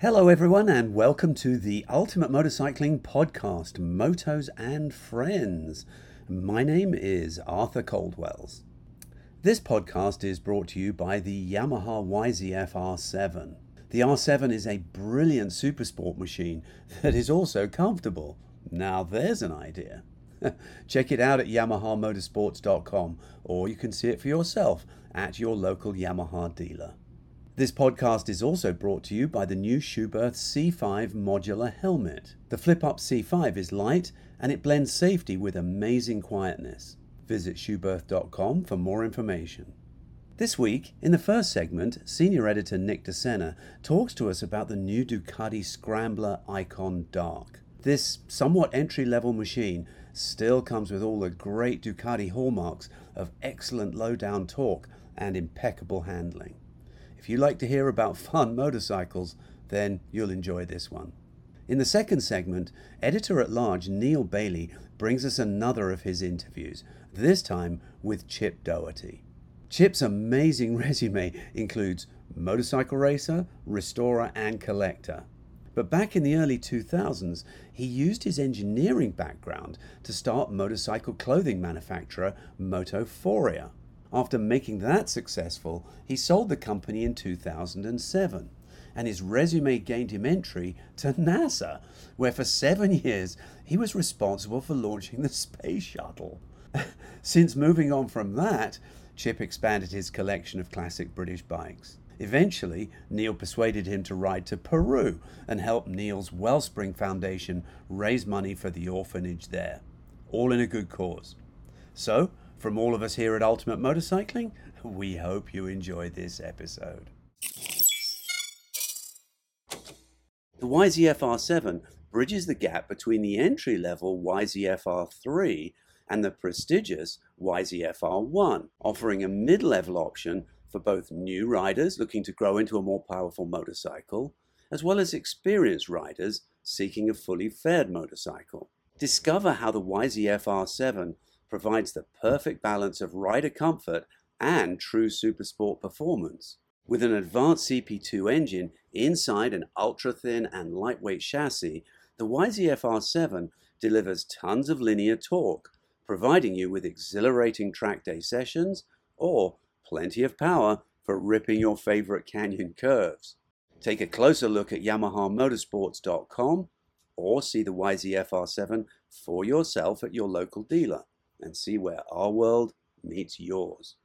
Hello, everyone, and welcome to the Ultimate Motorcycling Podcast, Motos and Friends. My name is Arthur Coldwells. This podcast is brought to you by the Yamaha YZF R7. The R7 is a brilliant supersport machine that is also comfortable. Now, there's an idea. Check it out at YamahaMotorsports.com or you can see it for yourself at your local Yamaha dealer. This podcast is also brought to you by the new Schuberth C5 modular helmet. The flip up C5 is light and it blends safety with amazing quietness. Visit Schuberth.com for more information. This week, in the first segment, senior editor Nick DeSena talks to us about the new Ducati Scrambler Icon Dark. This somewhat entry level machine still comes with all the great Ducati hallmarks of excellent low down torque and impeccable handling. If you like to hear about fun motorcycles, then you'll enjoy this one. In the second segment, editor at large Neil Bailey brings us another of his interviews, this time with Chip Doherty. Chip's amazing resume includes motorcycle racer, restorer, and collector. But back in the early 2000s, he used his engineering background to start motorcycle clothing manufacturer Motoforia. After making that successful, he sold the company in 2007, and his resume gained him entry to NASA, where for seven years he was responsible for launching the space shuttle. Since moving on from that, Chip expanded his collection of classic British bikes. Eventually, Neil persuaded him to ride to Peru and help Neil's Wellspring Foundation raise money for the orphanage there. All in a good cause. So, from all of us here at Ultimate Motorcycling, we hope you enjoy this episode. The YZF-R7 bridges the gap between the entry level YZF-R3 and the prestigious YZF-R1, offering a mid level option for both new riders looking to grow into a more powerful motorcycle, as well as experienced riders seeking a fully faired motorcycle. Discover how the YZF-R7 provides the perfect balance of rider comfort and true supersport performance. With an advanced CP2 engine inside an ultra thin and lightweight chassis, the YZF-R7 delivers tons of linear torque providing you with exhilarating track day sessions or plenty of power for ripping your favorite canyon curves. Take a closer look at YamahaMotorsports.com or see the YZF R7 for yourself at your local dealer and see where our world meets yours.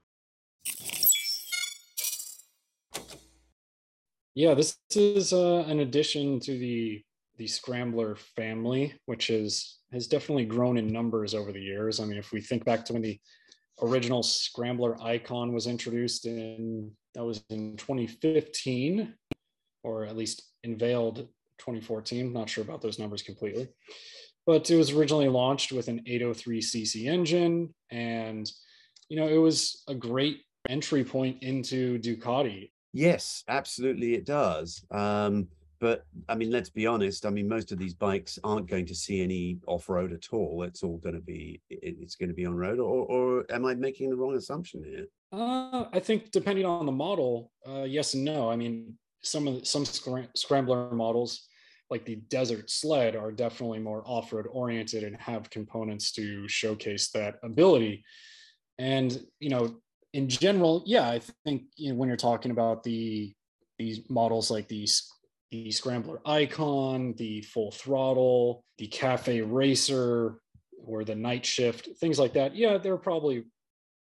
Yeah, this is uh, an addition to the the Scrambler family, which is has definitely grown in numbers over the years. I mean, if we think back to when the original Scrambler icon was introduced in that was in 2015, or at least unveiled 2014. Not sure about those numbers completely, but it was originally launched with an 803cc engine, and you know it was a great entry point into Ducati. Yes, absolutely, it does. Um, but I mean, let's be honest. I mean, most of these bikes aren't going to see any off-road at all. It's all going to be it's going to be on road. Or, or am I making the wrong assumption here? Uh, I think depending on the model, uh, yes and no. I mean, some of the, some scrambler models, like the Desert Sled, are definitely more off-road oriented and have components to showcase that ability. And you know, in general, yeah, I think you know, when you're talking about the these models like these the Scrambler Icon, the Full Throttle, the Cafe Racer, or the Night Shift, things like that. Yeah, they're probably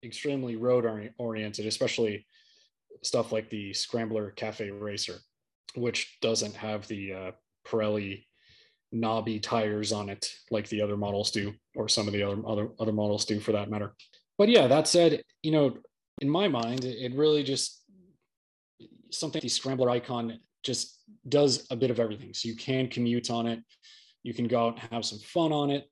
extremely road oriented, especially stuff like the Scrambler Cafe Racer, which doesn't have the uh, Pirelli knobby tires on it like the other models do, or some of the other other other models do for that matter. But yeah, that said, you know, in my mind, it really just something the Scrambler Icon just does a bit of everything. So you can commute on it, you can go out and have some fun on it.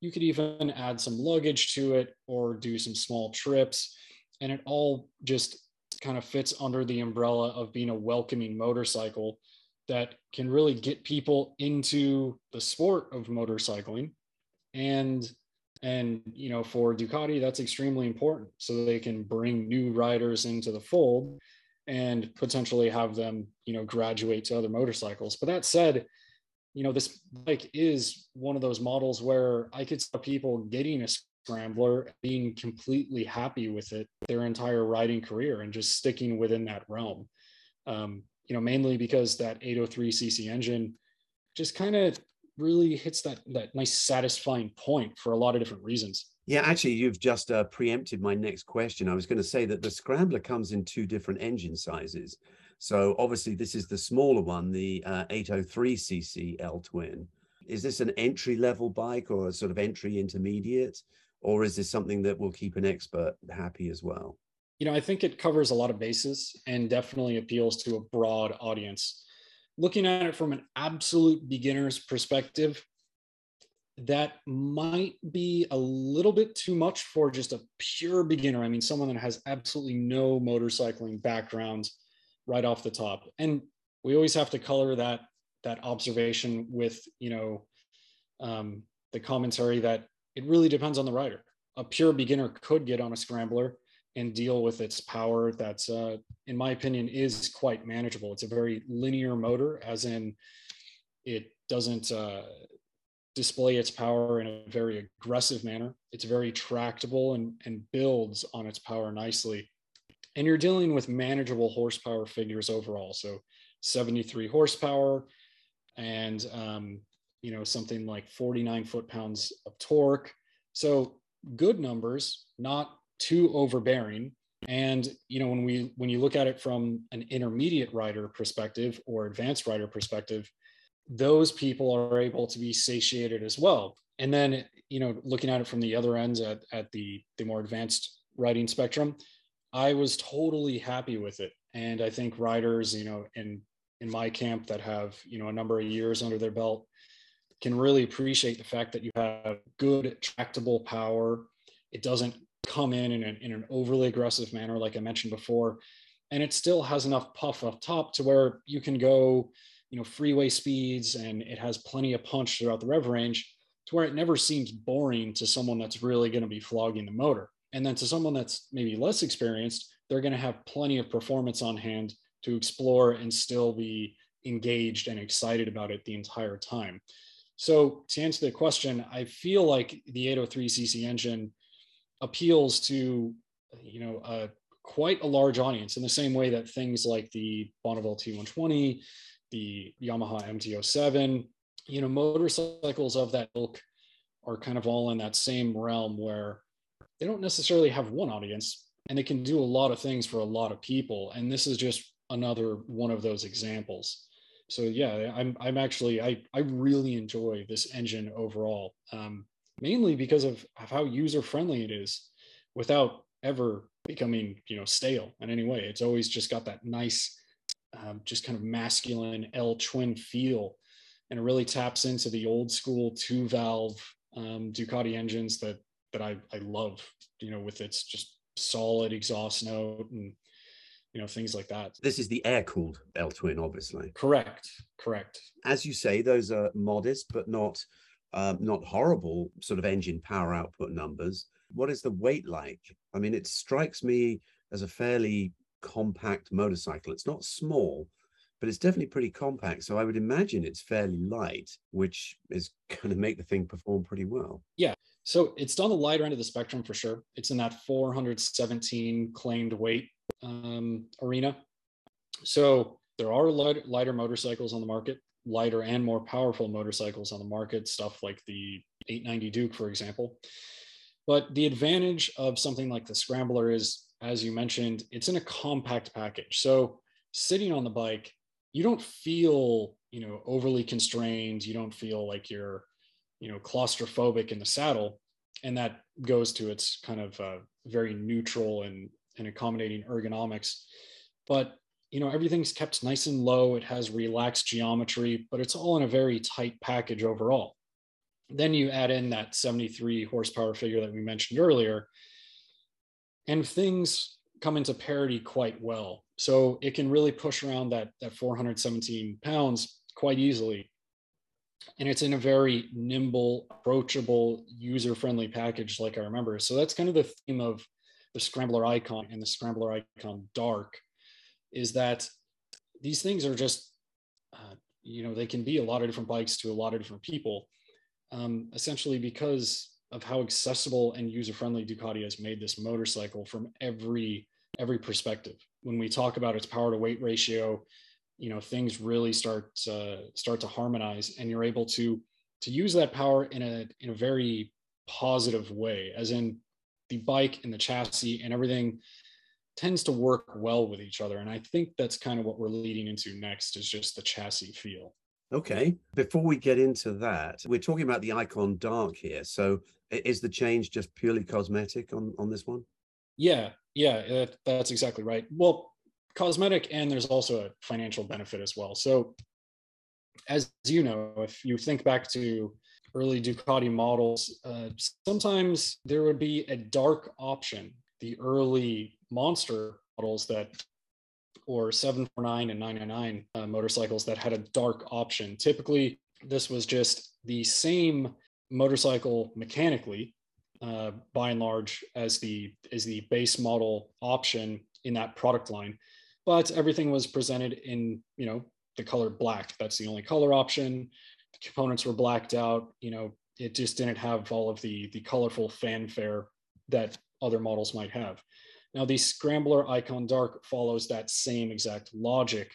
You could even add some luggage to it or do some small trips. And it all just kind of fits under the umbrella of being a welcoming motorcycle that can really get people into the sport of motorcycling and and you know for ducati that's extremely important so they can bring new riders into the fold and potentially have them, you know, graduate to other motorcycles. But that said, you know, this bike is one of those models where I could see people getting a scrambler, being completely happy with it their entire riding career and just sticking within that realm. Um, you know, mainly because that 803cc engine just kind of really hits that that nice satisfying point for a lot of different reasons. Yeah, actually, you've just uh, preempted my next question. I was going to say that the Scrambler comes in two different engine sizes. So obviously, this is the smaller one, the uh, 803cc L Twin. Is this an entry level bike or a sort of entry intermediate? Or is this something that will keep an expert happy as well? You know, I think it covers a lot of bases and definitely appeals to a broad audience. Looking at it from an absolute beginner's perspective, that might be a little bit too much for just a pure beginner. I mean, someone that has absolutely no motorcycling background right off the top. And we always have to color that that observation with, you know, um, the commentary that it really depends on the rider. A pure beginner could get on a scrambler and deal with its power. That's, uh, in my opinion, is quite manageable. It's a very linear motor, as in it doesn't uh, display its power in a very aggressive manner. It's very tractable and, and builds on its power nicely. And you're dealing with manageable horsepower figures overall. So 73 horsepower and, um, you know, something like 49 foot pounds of torque. So good numbers, not too overbearing. And, you know, when we, when you look at it from an intermediate rider perspective or advanced rider perspective, those people are able to be satiated as well. And then, you know, looking at it from the other ends at, at the, the more advanced riding spectrum, I was totally happy with it. And I think riders, you know, in, in my camp that have, you know, a number of years under their belt can really appreciate the fact that you have good tractable power. It doesn't come in in an, in an overly aggressive manner, like I mentioned before. And it still has enough puff up top to where you can go you know freeway speeds and it has plenty of punch throughout the rev range to where it never seems boring to someone that's really going to be flogging the motor and then to someone that's maybe less experienced they're going to have plenty of performance on hand to explore and still be engaged and excited about it the entire time so to answer the question i feel like the 803cc engine appeals to you know quite a large audience in the same way that things like the Bonneville T120 the Yamaha MT07. You know, motorcycles of that ilk are kind of all in that same realm where they don't necessarily have one audience and they can do a lot of things for a lot of people. And this is just another one of those examples. So yeah, I'm I'm actually I I really enjoy this engine overall, um, mainly because of, of how user friendly it is, without ever becoming you know stale in any way. It's always just got that nice um, just kind of masculine L twin feel. And it really taps into the old school two valve um, Ducati engines that that I, I love, you know, with its just solid exhaust note and you know things like that. This is the air cooled L twin, obviously. Correct, correct. As you say, those are modest but not um, not horrible sort of engine power output numbers. What is the weight like? I mean, it strikes me as a fairly compact motorcycle. It's not small, but it's definitely pretty compact. So I would imagine it's fairly light, which is going to make the thing perform pretty well. Yeah. So it's on the lighter end of the spectrum for sure. It's in that 417 claimed weight um, arena. So there are light, lighter motorcycles on the market, lighter and more powerful motorcycles on the market, stuff like the 890 Duke, for example. But the advantage of something like the Scrambler is as you mentioned, it's in a compact package. So sitting on the bike, you don't feel, you know, overly constrained. You don't feel like you're, you know, claustrophobic in the saddle. And that goes to its kind of uh, very neutral and, and accommodating ergonomics. But, you know, everything's kept nice and low. It has relaxed geometry, but it's all in a very tight package overall. Then you add in that 73 horsepower figure that we mentioned earlier and things come into parity quite well. So it can really push around that, that 417 pounds quite easily. And it's in a very nimble, approachable, user friendly package, like I remember. So that's kind of the theme of the Scrambler Icon and the Scrambler Icon Dark. Is that these things are just, uh, you know, they can be a lot of different bikes to a lot of different people, um, essentially because of how accessible and user friendly Ducati has made this motorcycle from every every perspective. When we talk about its power to weight ratio, you know things really start uh, start to harmonize, and you're able to to use that power in a in a very positive way, as in the bike and the chassis and everything tends to work well with each other. And I think that's kind of what we're leading into next is just the chassis feel. Okay. Before we get into that, we're talking about the Icon Dark here. So is the change just purely cosmetic on, on this one? Yeah. Yeah. That, that's exactly right. Well, cosmetic and there's also a financial benefit as well. So as you know, if you think back to early Ducati models, uh, sometimes there would be a dark option. The early monster models that, or 749 and 999 uh, motorcycles that had a dark option. Typically, this was just the same motorcycle mechanically, uh, by and large, as the as the base model option in that product line, but everything was presented in you know the color black. That's the only color option. The components were blacked out. You know, it just didn't have all of the the colorful fanfare that other models might have. Now, the Scrambler Icon Dark follows that same exact logic.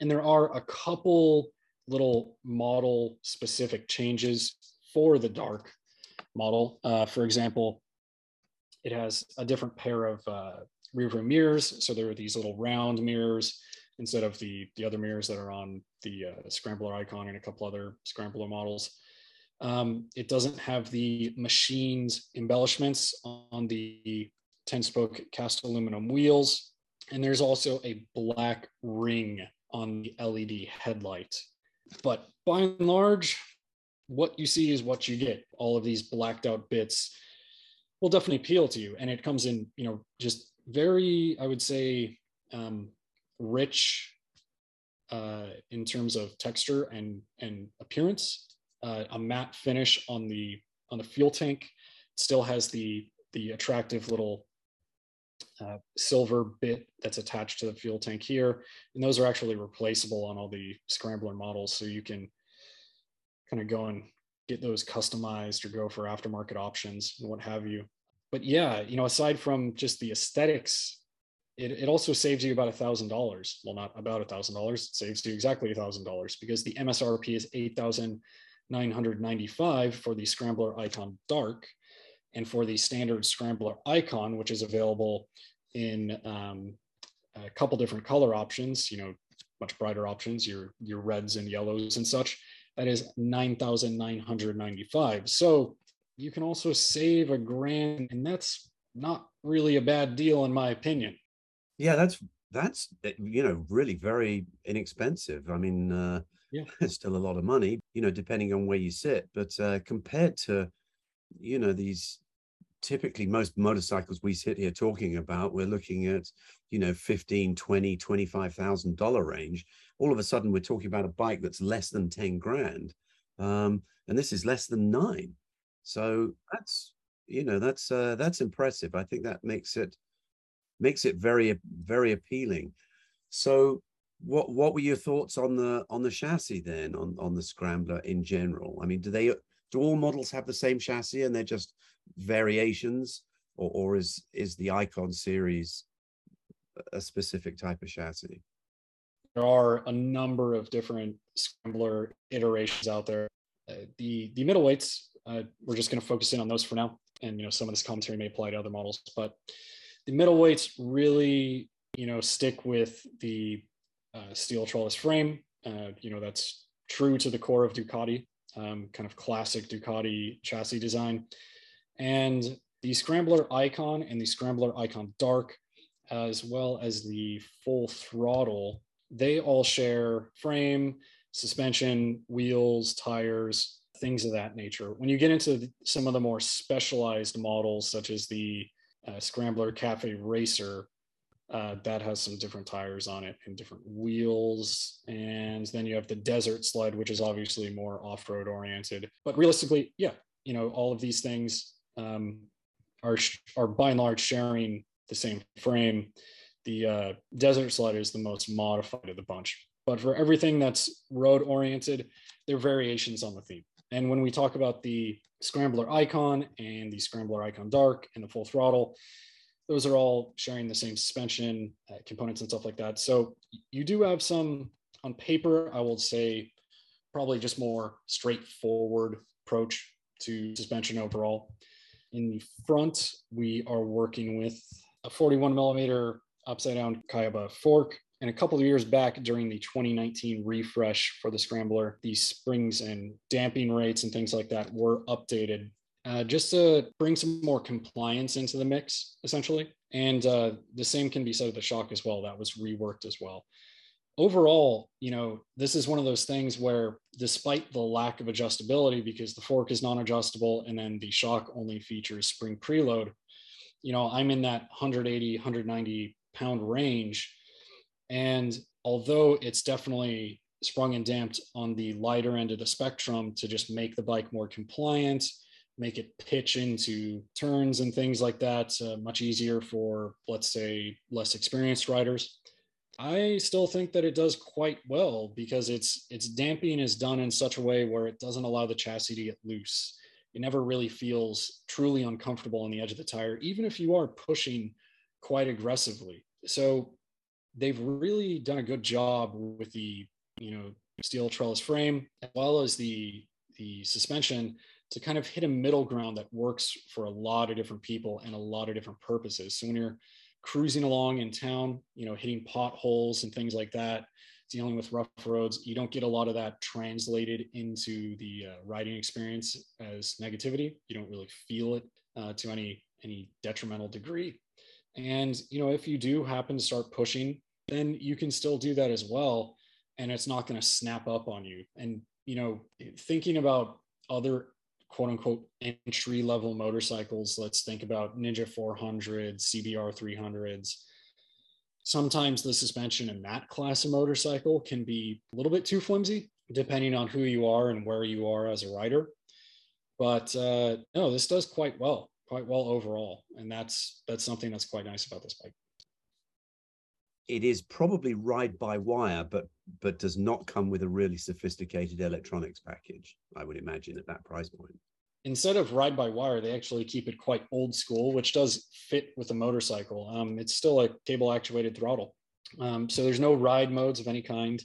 And there are a couple little model specific changes for the Dark model. Uh, for example, it has a different pair of uh, rear view mirrors. So there are these little round mirrors instead of the, the other mirrors that are on the uh, Scrambler Icon and a couple other Scrambler models. Um, it doesn't have the machined embellishments on the 10 spoke cast aluminum wheels. And there's also a black ring on the LED headlight. But by and large, what you see is what you get. All of these blacked out bits will definitely appeal to you. And it comes in, you know, just very, I would say, um, rich uh, in terms of texture and, and appearance. Uh, a matte finish on the on the fuel tank still has the the attractive little uh, silver bit that's attached to the fuel tank here. And those are actually replaceable on all the Scrambler models. So you can kind of go and get those customized or go for aftermarket options and what have you. But yeah, you know, aside from just the aesthetics, it, it also saves you about a thousand dollars. Well, not about a thousand dollars, it saves you exactly a thousand dollars because the MSRP is eight thousand nine hundred ninety-five for the Scrambler Icon Dark and for the standard scrambler icon, which is available in um, a couple different color options, you know, much brighter options, your, your reds and yellows and such, that is 9,995. So you can also save a grand, and that's not really a bad deal in my opinion. Yeah, that's that's you know really very inexpensive. I mean, uh, yeah, it's still a lot of money, you know, depending on where you sit. But uh, compared to you know these typically most motorcycles we sit here talking about we're looking at you know 15 20 25000 dollar range. All of a sudden we're talking about a bike that's less than 10 grand um, and this is less than nine. So that's you know that's uh, that's impressive. I think that makes it makes it very very appealing. So what what were your thoughts on the on the chassis then on on the scrambler in general i mean do they do all models have the same chassis and they're just variations, or, or is is the Icon series a specific type of chassis? There are a number of different scrambler iterations out there. Uh, the the middleweights, uh, we're just going to focus in on those for now, and you know some of this commentary may apply to other models, but the middleweights really you know stick with the uh, steel trellis frame. Uh, you know that's true to the core of Ducati, um, kind of classic Ducati chassis design. And the Scrambler Icon and the Scrambler Icon Dark, as well as the full throttle, they all share frame, suspension, wheels, tires, things of that nature. When you get into some of the more specialized models, such as the uh, Scrambler Cafe Racer, uh, that has some different tires on it and different wheels. And then you have the Desert Sled, which is obviously more off road oriented. But realistically, yeah, you know, all of these things um, are are by and large sharing the same frame. the uh, desert sled is the most modified of the bunch. But for everything that's road oriented, there are variations on the theme. And when we talk about the Scrambler Icon and the Scrambler Icon Dark and the full throttle, those are all sharing the same suspension uh, components and stuff like that. So you do have some on paper, I will say probably just more straightforward approach to suspension overall. In the front, we are working with a 41 millimeter upside down Kayaba fork. And a couple of years back during the 2019 refresh for the Scrambler, the springs and damping rates and things like that were updated uh, just to bring some more compliance into the mix, essentially. And uh, the same can be said of the shock as well. That was reworked as well. Overall, you know, this is one of those things where, despite the lack of adjustability, because the fork is non adjustable and then the shock only features spring preload, you know, I'm in that 180, 190 pound range. And although it's definitely sprung and damped on the lighter end of the spectrum to just make the bike more compliant, make it pitch into turns and things like that uh, much easier for, let's say, less experienced riders. I still think that it does quite well because its its damping is done in such a way where it doesn't allow the chassis to get loose. It never really feels truly uncomfortable on the edge of the tire, even if you are pushing quite aggressively. So they've really done a good job with the you know steel trellis frame as well as the the suspension to kind of hit a middle ground that works for a lot of different people and a lot of different purposes. So when you're cruising along in town, you know, hitting potholes and things like that, dealing with rough roads, you don't get a lot of that translated into the uh, riding experience as negativity. You don't really feel it uh, to any any detrimental degree. And you know, if you do happen to start pushing, then you can still do that as well, and it's not going to snap up on you. And you know, thinking about other quote unquote entry level motorcycles, let's think about Ninja 400, CBR 300s. Sometimes the suspension in that class of motorcycle can be a little bit too flimsy, depending on who you are and where you are as a rider. But uh, no, this does quite well quite well overall, and that's that's something that's quite nice about this bike. It is probably ride by wire, but but does not come with a really sophisticated electronics package. I would imagine at that price point. Instead of ride by wire, they actually keep it quite old school, which does fit with a motorcycle. Um, it's still a cable actuated throttle, um, so there's no ride modes of any kind.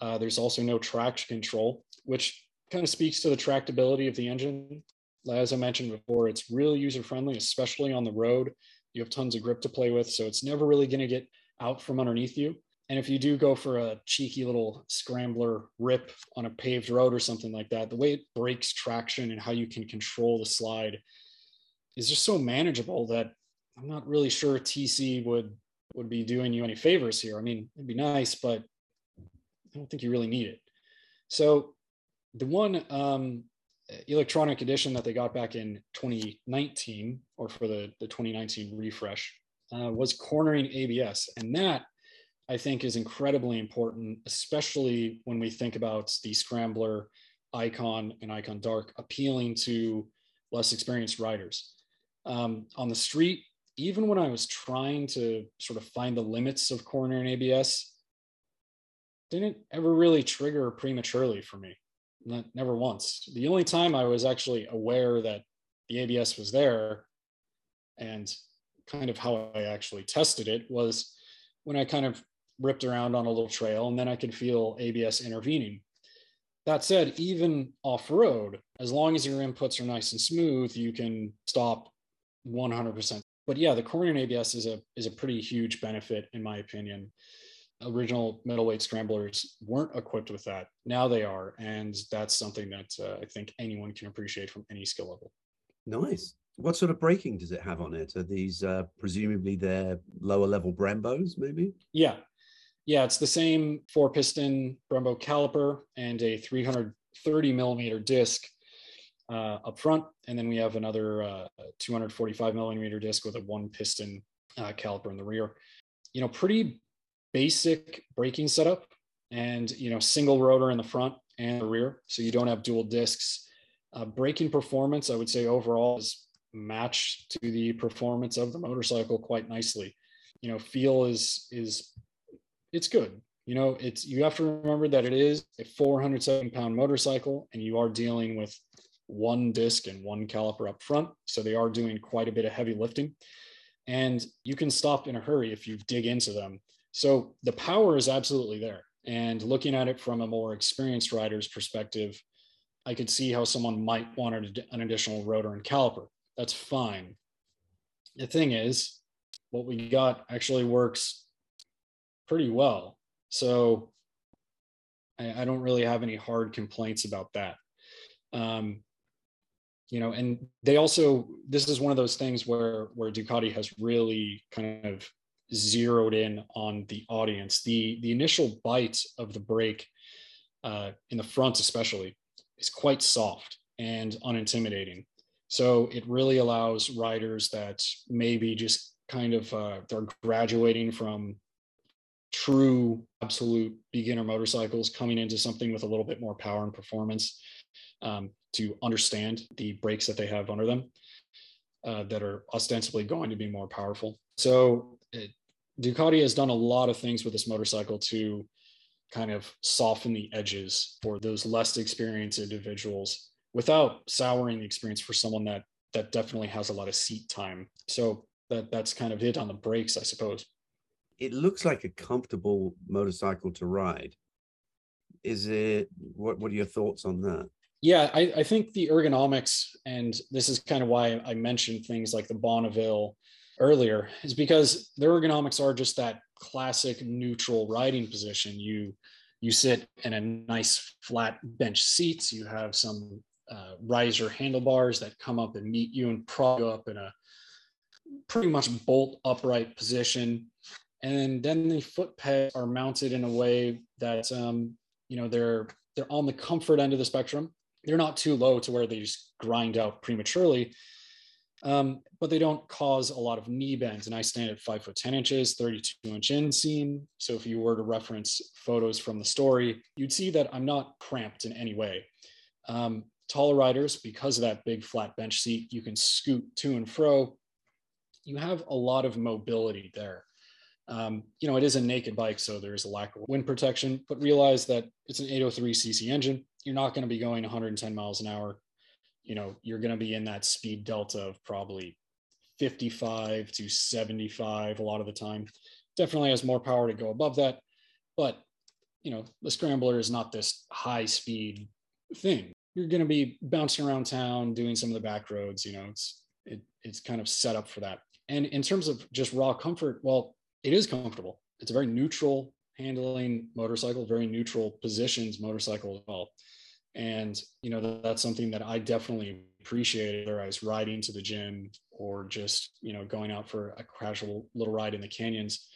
Uh, there's also no traction control, which kind of speaks to the tractability of the engine as I mentioned before, it's really user friendly, especially on the road. You have tons of grip to play with, so it's never really going to get out from underneath you. And if you do go for a cheeky little scrambler rip on a paved road or something like that, the way it breaks traction and how you can control the slide is just so manageable that I'm not really sure TC would would be doing you any favors here. I mean, it'd be nice, but I don't think you really need it. So the one um, electronic edition that they got back in 2019 or for the, the 2019 refresh uh, was cornering ABS. And that I think is incredibly important, especially when we think about the Scrambler Icon and Icon Dark appealing to less experienced riders. Um, on the street, even when I was trying to sort of find the limits of cornering ABS, didn't ever really trigger prematurely for me. Not, never once. The only time I was actually aware that the ABS was there and kind of how I actually tested it was when I kind of ripped around on a little trail and then I could feel ABS intervening. That said, even off road, as long as your inputs are nice and smooth, you can stop 100%. But yeah, the cornering ABS is a is a pretty huge benefit in my opinion original middleweight scramblers weren't equipped with that. Now they are, and that's something that uh, I think anyone can appreciate from any skill level. Nice. What sort of braking does it have on it? Are these uh, presumably their lower level Brembos, maybe? Yeah, yeah. It's the same four piston Brembo caliper and a 330 millimeter disc uh, up front, and then we have another uh, 245 millimeter disc with a one piston uh, caliper in the rear. You know, pretty basic braking setup and you know single rotor in the front and the rear so you don't have dual discs uh, braking performance i would say overall is matched to the performance of the motorcycle quite nicely you know, feel is is it's good. You know, it's you have to remember that it is a 407 pound motorcycle, and you are dealing with one disc and one caliper up front. So they are doing quite a bit of heavy lifting. And you can stop in a hurry if you dig into them. So the power is absolutely there. And looking at it from a more experienced rider's perspective, I could see how someone might want an additional rotor and caliper. That's fine. The thing is, what we got actually works pretty well. So I, I don't really have any hard complaints about that. Um, you know, and they also this is one of those things where where Ducati has really kind of zeroed in on the audience. The the initial bite of the brake uh, in the front, especially, is quite soft and unintimidating. So it really allows riders that maybe just kind of uh, they're graduating from true absolute beginner motorcycles coming into something with a little bit more power and performance um, to understand the brakes that they have under them uh, that are ostensibly going to be more powerful. So it, Ducati has done a lot of things with this motorcycle to kind of soften the edges for those less experienced individuals without souring the experience for someone that that definitely has a lot of seat time. So that that's kind of it on the brakes, I suppose. It looks like a comfortable motorcycle to ride. Is it what what are your thoughts on that? Yeah, I, I think the ergonomics, and this is kind of why I mentioned things like the Bonneville earlier, is because their ergonomics are just that classic neutral riding position. You you sit in a nice flat bench seats. You have some uh, riser handlebars that come up and meet you and prop you up in a pretty much bolt upright position. And then the foot pegs are mounted in a way that um, you know they're they're on the comfort end of the spectrum they're not too low to where they just grind out prematurely, um, but they don't cause a lot of knee bends. And I stand at five foot 10 inches, 32 inch inseam. So if you were to reference photos from the story, you'd see that I'm not cramped in any way. Um, taller riders, because of that big flat bench seat, you can scoot to and fro. You have a lot of mobility there. Um, you know, it is a naked bike, so there is a lack of wind protection, but realize that it's an 803 cc engine you're not going to be going 110 miles an hour. You know, you're going to be in that speed delta of probably 55 to 75 a lot of the time. Definitely has more power to go above that. But, you know, the scrambler is not this high speed thing. You're going to be bouncing around town, doing some of the back roads. You know, it's it, it's kind of set up for that. And in terms of just raw comfort, well, it is comfortable. It's a very neutral handling motorcycle, very neutral positions motorcycle as well and you know that's something that i definitely appreciated whether i was riding to the gym or just you know going out for a casual little ride in the canyons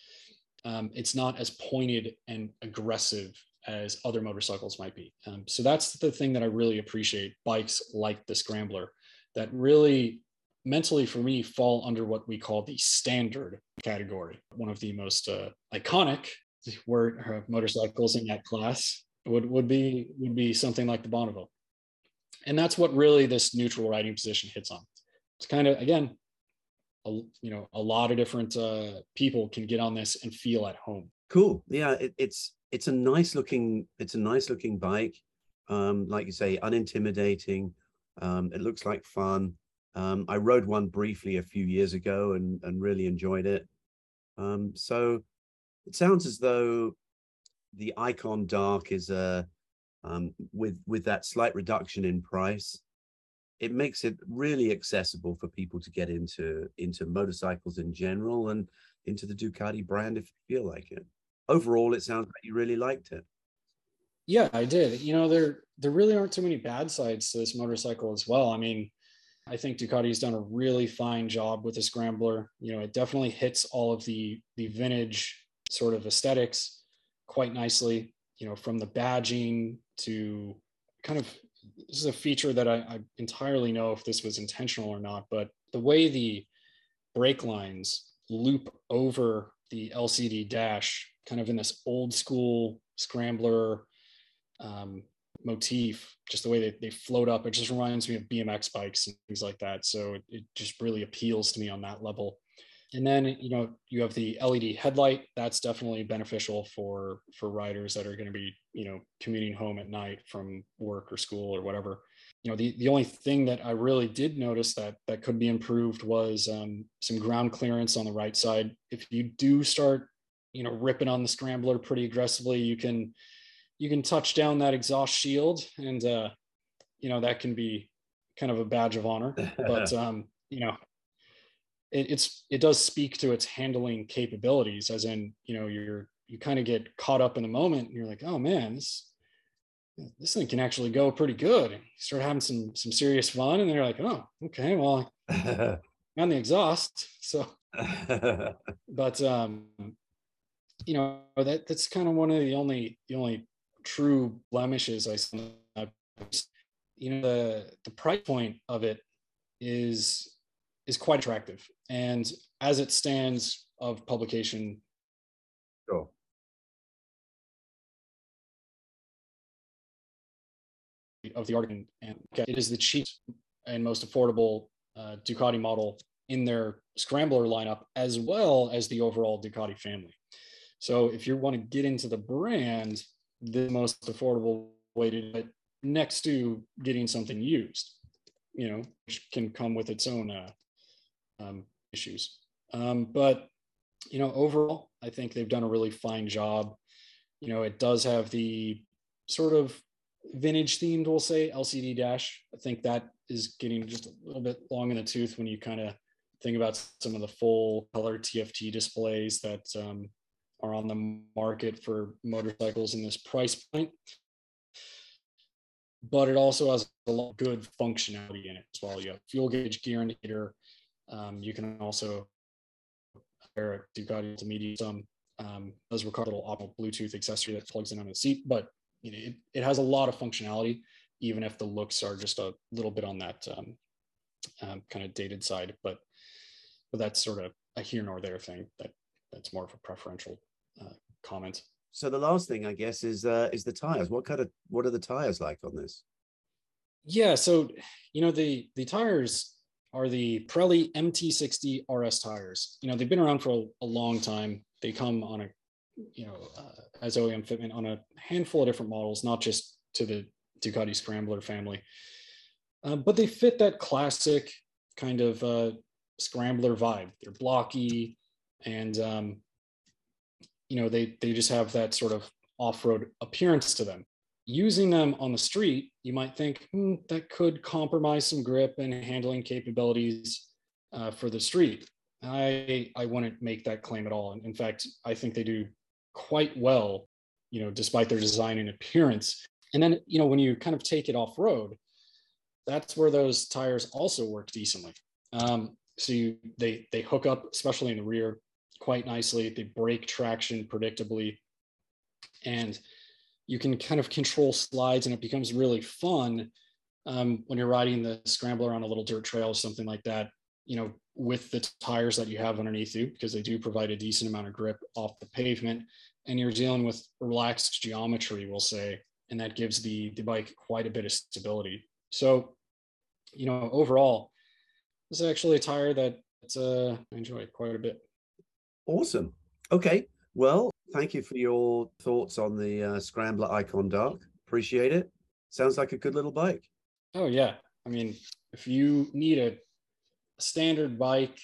um, it's not as pointed and aggressive as other motorcycles might be um, so that's the thing that i really appreciate bikes like the scrambler that really mentally for me fall under what we call the standard category one of the most uh, iconic word uh, motorcycles in that class would would be would be something like the Bonneville. And that's what really this neutral riding position hits on. It's kind of again, a, you know, a lot of different uh, people can get on this and feel at home. Cool. Yeah, it, it's it's a nice looking it's a nice looking bike. Um, like you say, unintimidating. Um, it looks like fun. Um, I rode one briefly a few years ago and and really enjoyed it. Um, so it sounds as though the Icon Dark is a uh, um, with with that slight reduction in price. It makes it really accessible for people to get into into motorcycles in general and into the Ducati brand if you feel like it. Overall, it sounds like you really liked it. Yeah, I did. You know, there there really aren't too many bad sides to this motorcycle as well. I mean, I think Ducati's done a really fine job with the Scrambler. You know, it definitely hits all of the the vintage sort of aesthetics quite nicely, you know, from the badging to kind of this is a feature that I, I entirely know if this was intentional or not, but the way the brake lines loop over the LCD dash, kind of in this old school scrambler um, motif, just the way they, they float up, it just reminds me of BMX bikes and things like that. So it, it just really appeals to me on that level. and then you know you have the led headlight that's definitely beneficial for for riders that are going to be you know commuting home at night from work or school or whatever you know the, the only thing that i really did notice that that could be improved was um, some ground clearance on the right side if you do start you know ripping on the scrambler pretty aggressively you can you can touch down that exhaust shield and uh you know that can be kind of a badge of honor. But um you know it, it's it does speak to its handling capabilities as in you know you're you kind of get caught up in the moment and you're like oh man this this thing can actually go pretty good. And you start having some some serious fun and they're like oh okay well on the exhaust. So but um you know that that's kind of one of the only the only true blemishes i see you know the the price point of it is is quite attractive. And as it stands of publication, sure. of the article, and it is the cheapest and most affordable uh, Ducati model in their scrambler lineup, as well as the overall Ducati family. So if you want to get into the brand, the most affordable way to do it next to getting something used, you know, which can come with its own uh, um, issues. Um, but you know, overall, I think they've done a really fine job. You know, it does have the sort of vintage themed, we'll say, LCD dash. I think that is getting just a little bit long in the tooth when you kind of think about some of the full color TFT displays that um, are on the market for motorcycles in this price point. But it also has a lot of good functionality in it as well. You have fuel gauge gear indicator, um, you can also hire a Ducati Multimedia some um, does require a little optional Bluetooth accessory that plugs in on the seat, but you know, it, it has a lot of functionality, even if the looks are just a little bit on that um, um, kind of dated side. But but that's sort of a here nor there thing. That that's more of a preferential uh, comment. So the last thing, I guess, is uh, is the tires. What kind of what are the tires like on this? Yeah, so you know the the tires are the Pirelli MT60 RS tires. You know, they've been around for a, a long time. They come on a, you know, uh, as OEM fitment on a handful of different models, not just to the Ducati Scrambler family. Uh, but they fit that classic kind of uh, Scrambler vibe. They're blocky and, um, you know, they, they just have that sort of off-road appearance to them using them on the street, you might think hmm, that could compromise some grip and handling capabilities uh, for the street. I I wouldn't make that claim at all. In fact, I think they do quite well, you know, despite their design and appearance. And then, you know, when you kind of take it off road, that's where those tires also work decently. Um, so you, they they hook up, especially in the rear, quite nicely. They break traction predictably, and you can kind of control slides and it becomes really fun um, when you're riding the scrambler on a little dirt trail or something like that you know with the tires that you have underneath you because they do provide a decent amount of grip off the pavement. And you're dealing with relaxed geometry we'll say and that gives the the bike quite a bit of stability. So you know overall this is actually a tire that uh, i enjoy quite a bit awesome okay well thank you for your thoughts on the uh, Scrambler Icon Dark. Appreciate it. Sounds like a good little bike. Oh yeah, I mean, if you need a, a standard bike,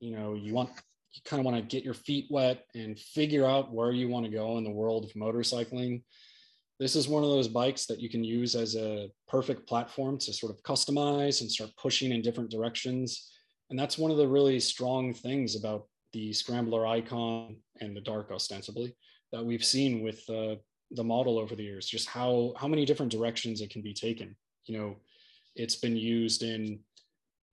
you know, you want you kind of want to get your feet wet and figure out where you want to go in the world of motorcycling. This is one of those bikes that you can use as a perfect platform to sort of customize and start pushing in different directions. And that's one of the really strong things about the scrambler icon and the dark ostensibly that we've seen with uh, the model over the years just how how many different directions it can be taken. You know it's been used in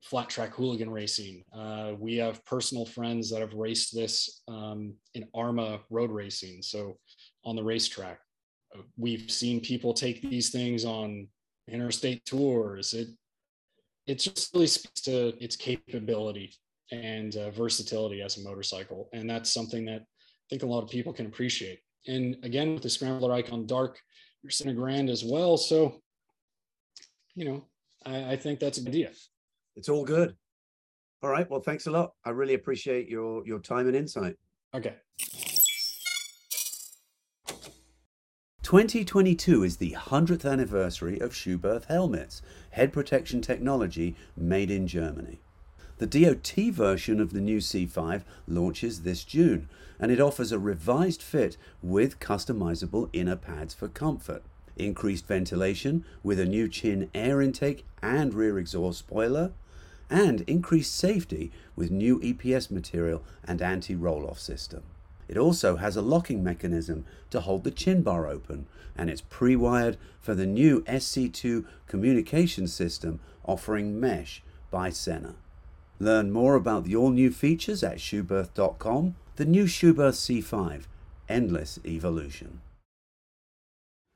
flat track hooligan racing. Uh, we have personal friends that have raced this um, in AHRMA road racing so on the racetrack. We've seen people take these things on interstate tours. It it just really speaks to its capability and uh, versatility as a motorcycle. And that's something that I think a lot of people can appreciate. And again, with the Scrambler Icon Dark, you're sitting a grand as well. So, you know, I, I think that's a good idea. It's all good. All right. Well, thanks a lot. I really appreciate your your time and insight. Okay. 2022 is the 100th anniversary of Schuberth helmets, head protection technology made in Germany. The DOT version of the new C5 launches this June, and it offers a revised fit with customizable inner pads for comfort, increased ventilation with a new chin air intake and rear exhaust spoiler, and increased safety with new EPS material and anti roll off system. It also has a locking mechanism to hold the chin bar open, and it's pre wired for the new SC2 communication system offering mesh by Sena. Learn more about the all new features at Schuberth.com. The new Schuberth C5 Endless Evolution.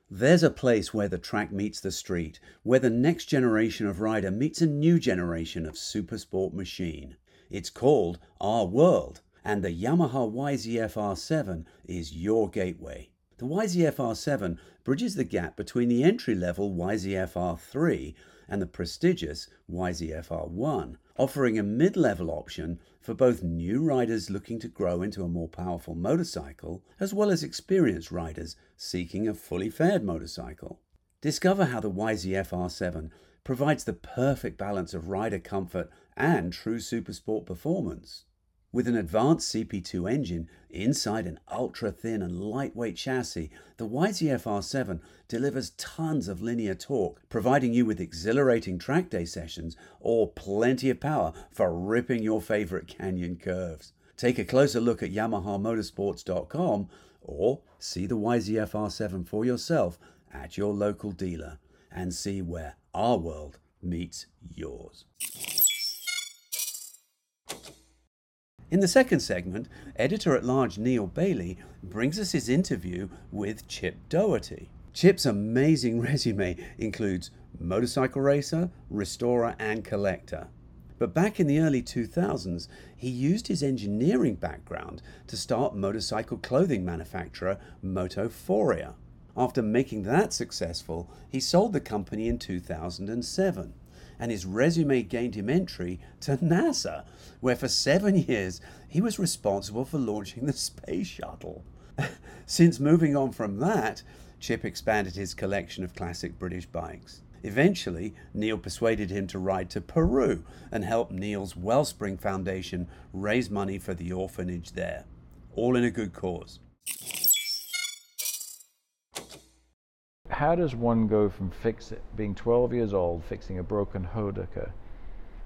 There's a place where the track meets the street, where the next generation of rider meets a new generation of supersport machine. It's called Our World, and the Yamaha YZF R7 is your gateway. The YZF R7 bridges the gap between the entry level YZF R3 and the prestigious YZF R1, offering a mid level option for both new riders looking to grow into a more powerful motorcycle, as well as experienced riders seeking a fully faired motorcycle. Discover how the YZF R7 provides the perfect balance of rider comfort and true supersport performance. With an advanced CP2 engine inside an ultra thin and lightweight chassis, the YZF R7 delivers tons of linear torque, providing you with exhilarating track day sessions or plenty of power for ripping your favorite canyon curves. Take a closer look at YamahaMotorsports.com or see the YZF R7 for yourself at your local dealer and see where our world meets yours. In the second segment, editor at large Neil Bailey brings us his interview with Chip Doherty. Chip's amazing resume includes motorcycle racer, restorer, and collector. But back in the early 2000s, he used his engineering background to start motorcycle clothing manufacturer Motoforia. After making that successful, he sold the company in 2007 and his resume gained him entry to NASA, where for seven years he was responsible for launching the space shuttle. Since moving on from that, Chip expanded his collection of classic British bikes. Eventually, Neil persuaded him to ride to Peru and help Neil's Wellspring Foundation raise money for the orphanage there. All in a good cause. How does one go from fix it, being 12 years old, fixing a broken Hodaker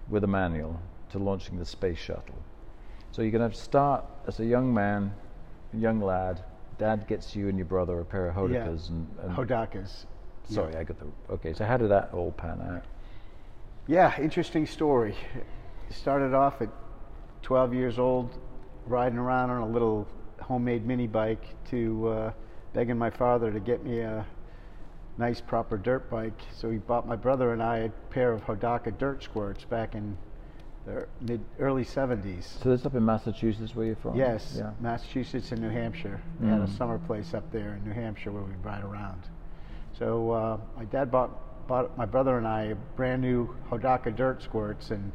with a manual, to launching the space shuttle? So you're going to start as a young man, a young lad. Dad gets you and your brother a pair of Hodakers. Yeah. And, and Hodakas. Sorry, yeah. I got the. Okay, so how did that all pan out? Yeah, interesting story. Started off at 12 years old, riding around on a little homemade mini bike to uh, begging my father to get me a nice proper dirt bike. So he bought my brother and I a pair of Hodaka dirt squirts back in the mid early 70s. So this up in Massachusetts where you're from? Yes, yeah. Massachusetts and New Hampshire. We mm. had a mm. summer place up there in New Hampshire where we would ride around. So uh, my dad bought, bought my brother and I brand new Hodaka dirt squirts and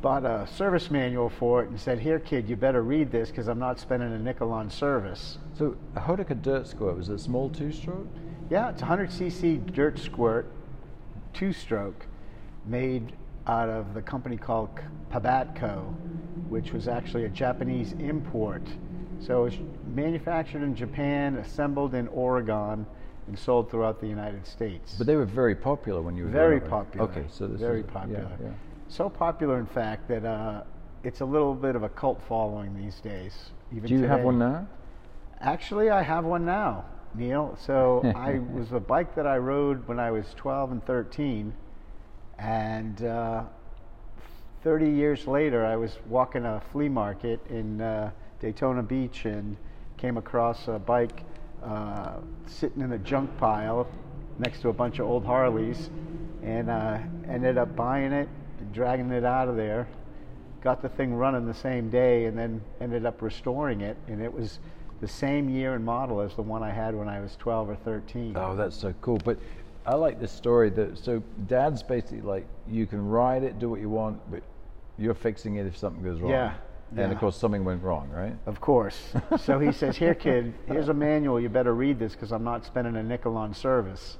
bought a service manual for it and said, "Here, kid, you better read this because I'm not spending a nickel on service." So a Hodaka Dirt Squirt was a small two-stroke? Yeah, it's 100 cc dirt squirt, two-stroke, made out of the company called Pabatco, which was actually a Japanese import. So it was manufactured in Japan, assembled in Oregon, and sold throughout the United States. But they were very popular when you were very popular. Okay, so this is very is, popular. Yeah, yeah. So popular, in fact, that uh, it's a little bit of a cult following these days. Even Do you today. have one now? Actually, I have one now, Neil. So I was a bike that I rode when I was 12 and 13, and uh, 30 years later, I was walking a flea market in uh, Daytona Beach and came across a bike uh, sitting in a junk pile next to a bunch of old Harleys, and uh, ended up buying it dragging it out of there. Got the thing running the same day, and then ended up restoring it, and it was the same year and model as the one I had when I was 12 or 13. Oh, that's so cool. But I like this story that so dad's basically like you can ride it, do what you want, but you're fixing it if something goes wrong. Yeah, And yeah. of course something went wrong, right? Of course. so he says, Here, kid, here's a manual. You better read this because I'm not spending a nickel on service.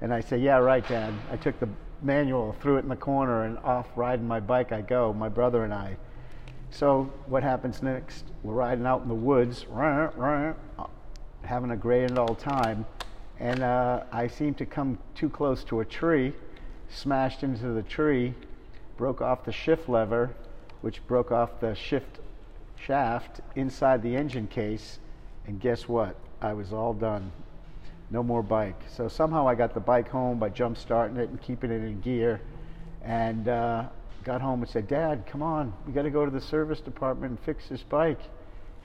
And I say, Yeah, right, Dad. I took the manual, threw it in the corner, and off riding my bike I go, my brother and I. So what happens next? We're riding out in the woods, rah, rah, having a grand old time. And uh, I seemed to come too close to a tree, smashed into the tree, broke off the shift lever, which broke off the shift shaft inside the engine case. And guess what? I was all done. No more bike. So somehow I got the bike home by jump starting it and keeping it in gear. And uh, got home and said, Dad, come on, we got to go to the service department and fix this bike.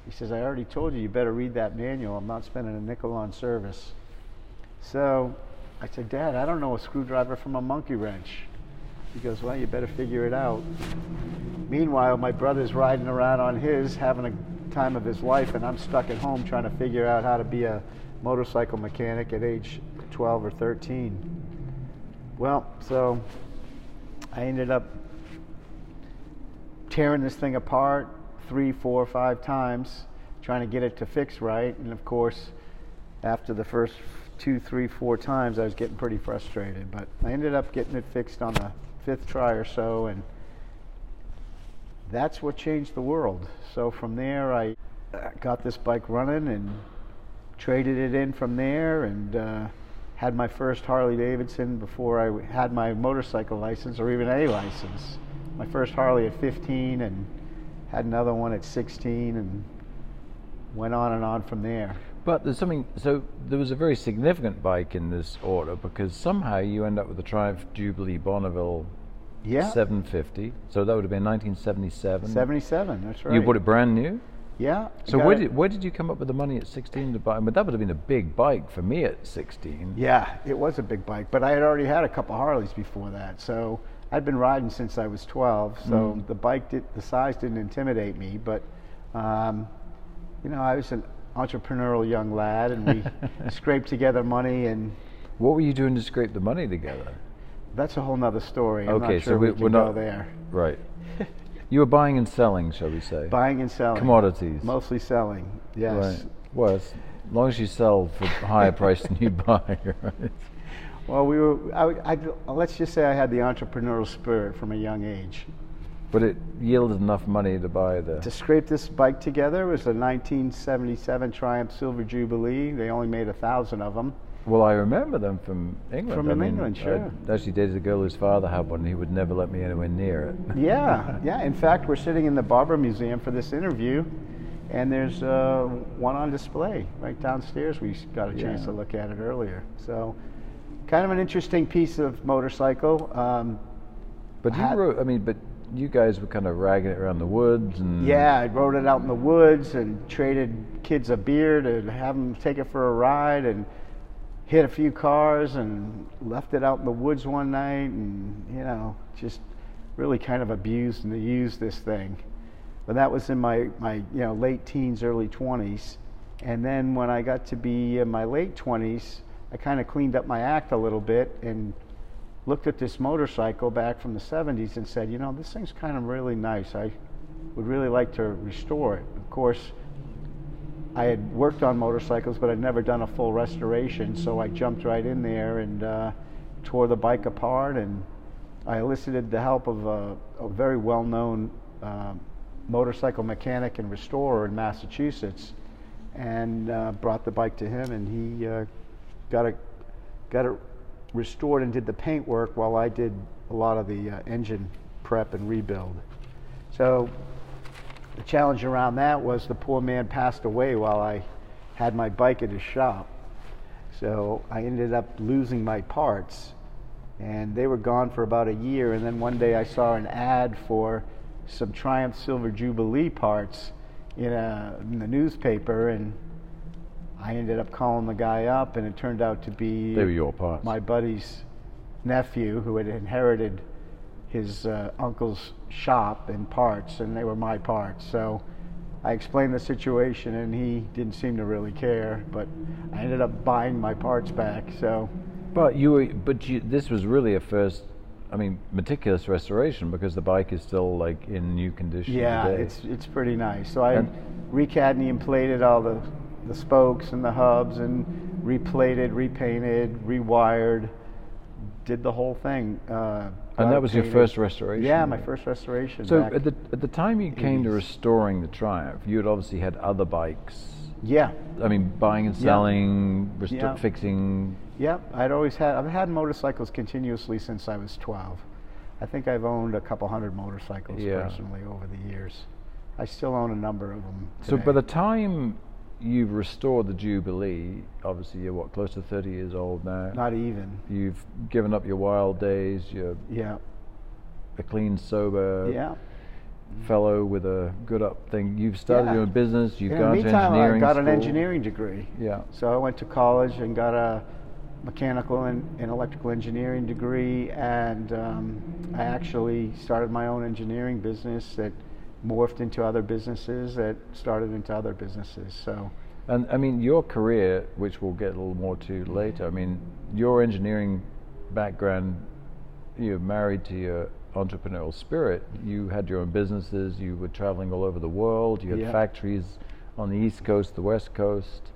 He says, I already told you, you better read that manual. I'm not spending a nickel on service. So I said, Dad, I don't know a screwdriver from a monkey wrench. He goes, Well, you better figure it out. Meanwhile, my brother's riding around on his, having a time of his life, and I'm stuck at home trying to figure out how to be a motorcycle mechanic at age 12 or 13. Well, so I ended up tearing this thing apart three, four, five times, trying to get it to fix right. And of course, after the first two, three, four times, I was getting pretty frustrated. But I ended up getting it fixed on the fifth try or so, and that's what changed the world. So from there, I got this bike running and traded it in from there, and uh, had my first Harley Davidson before I had my motorcycle license or even a license. My first Harley at 15, and had another one at 16, and went on and on from there. But there's something. So there was a very significant bike in this order because somehow you end up with the Triumph Jubilee Bonneville Yeah, 750. So that would have been 1977. 77. That's right. You bought it brand new. Yeah. So where it- did where did you come up with the money at 16 to buy? But that would have been a big bike for me at 16. Yeah, it was a big bike, but I had already had a couple Harleys before that, so I'd been riding since I was 12. So Mm. the bike, did, the size didn't intimidate me, but um, you know, I was an entrepreneurial young lad, and we scraped together money, and What were you doing to scrape the money together? that's a whole nother story. I'm Okay, not so sure we- we, we're can go not- there. Right. You were buying and selling, shall we say? Buying and selling. Commodities. Mostly selling. Yes. Right. Well, as long as you sell for a higher price than you buy, right? Well, we were. I, I, let's just say I had the entrepreneurial spirit from a young age. But it yielded enough money to buy the. To scrape this bike together was a 1977 Triumph Silver Jubilee. They only made a thousand of them. Well, I remember them from England. From I mean, England, sure. I actually a girl whose father had one. and He would never let me anywhere near it. Yeah, yeah. In fact, we're sitting in the Barber Museum for this interview, and there's uh, one on display right downstairs. We got a chance Yeah. to look at it earlier. So, kind of an interesting piece of motorcycle. Um, But you Had- wrote. I mean, but you guys were kind of ragging it around the woods and. yeah, I rode it out in the woods and traded kids a beer to have them take it for a ride and hit a few cars and left it out in the woods one night and you know just really kind of abused and used this thing. But that was in my, my you know late teens early 20s and then when i got to be in my late 20s i kind of cleaned up my act a little bit and looked at this motorcycle back from the 70s and said you know this thing's kind of really nice. I would really like to restore it. Of course I had worked on motorcycles, but I'd never done a full restoration, so I jumped right in there and uh, tore the bike apart. And I elicited the help of a, a very well-known um motorcycle mechanic and restorer in Massachusetts, and uh, brought the bike to him, and he uh, got it got it restored and did the paint work while I did a lot of the uh, engine prep and rebuild. So the challenge around that was the poor man passed away while I had my bike at his shop. So I ended up losing my parts, and they were gone for about a year. And then one day I saw an ad for some Triumph Silver Jubilee parts in, a, in the newspaper, and I ended up calling the guy up, and it turned out to be They were your parts. my buddy's nephew who had inherited his uh, uncle's shop and parts, and they were my parts. So I explained the situation, and he didn't seem to really care. But I ended up buying my parts back. So But you were, but you, this was really a first, I mean, meticulous restoration because the bike is still like in new condition. Yeah, today. it's it's pretty nice. So I And- recadmium plated all the the spokes and the hubs and replated, repainted, rewired, did the whole thing. Uh, and that was your first restoration. Yeah, my first restoration. So at the at the time you came to restoring the Triumph, you had obviously had other bikes. yeah, I mean, buying and Yeah. selling, resto- Yeah. fixing. yeah. I'd always had I've had motorcycles continuously since I was 12. I think I've owned a couple hundred motorcycles Yeah. personally over the years. I still own a number of them. So by the time you've restored the Jubilee, obviously you're what close to 30 years old now. not even. You've given up your wild days. You're Yeah, a clean, sober yeah. fellow with a good up thing. You've started Yeah. your own business. You've In gone the to engineering I got an engineering degree. Yeah. So I went to college and got a mechanical and, and electrical engineering degree, and um, I actually started my own engineering business that morphed into other businesses that started into other businesses. So And I mean, your career, which we'll get a little more to later. I mean, your engineering background, you're married to your entrepreneurial spirit. You had your own businesses. You were traveling all over the world. You had Yeah. factories on the East Coast, the West Coast,